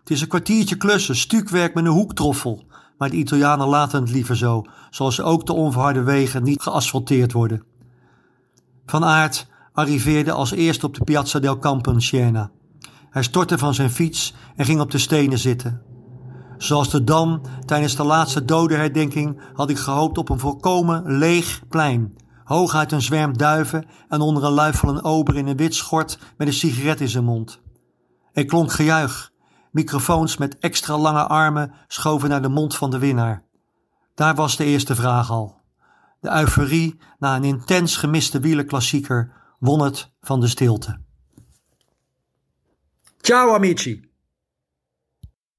Speaker 5: Het is een kwartiertje klussen, stukwerk met een hoektroffel. Maar de Italianen laten het liever zo, zoals ook de onverharde wegen niet geasfalteerd worden. Van Aert arriveerde als eerste op de Piazza del Campo. Hij stortte van zijn fiets en ging op de stenen zitten. Zoals de Dam tijdens de laatste dodenherdenking had ik gehoopt op een volkomen leeg plein. Hooguit een zwerm duiven en onder een luif van een ober in een wit schort met een sigaret in zijn mond. Er klonk gejuich. Microfoons met extra lange armen schoven naar de mond van de winnaar. Daar was de eerste vraag al. De euforie na een intens gemiste wielerklassieker won het van de stilte. Ciao amici!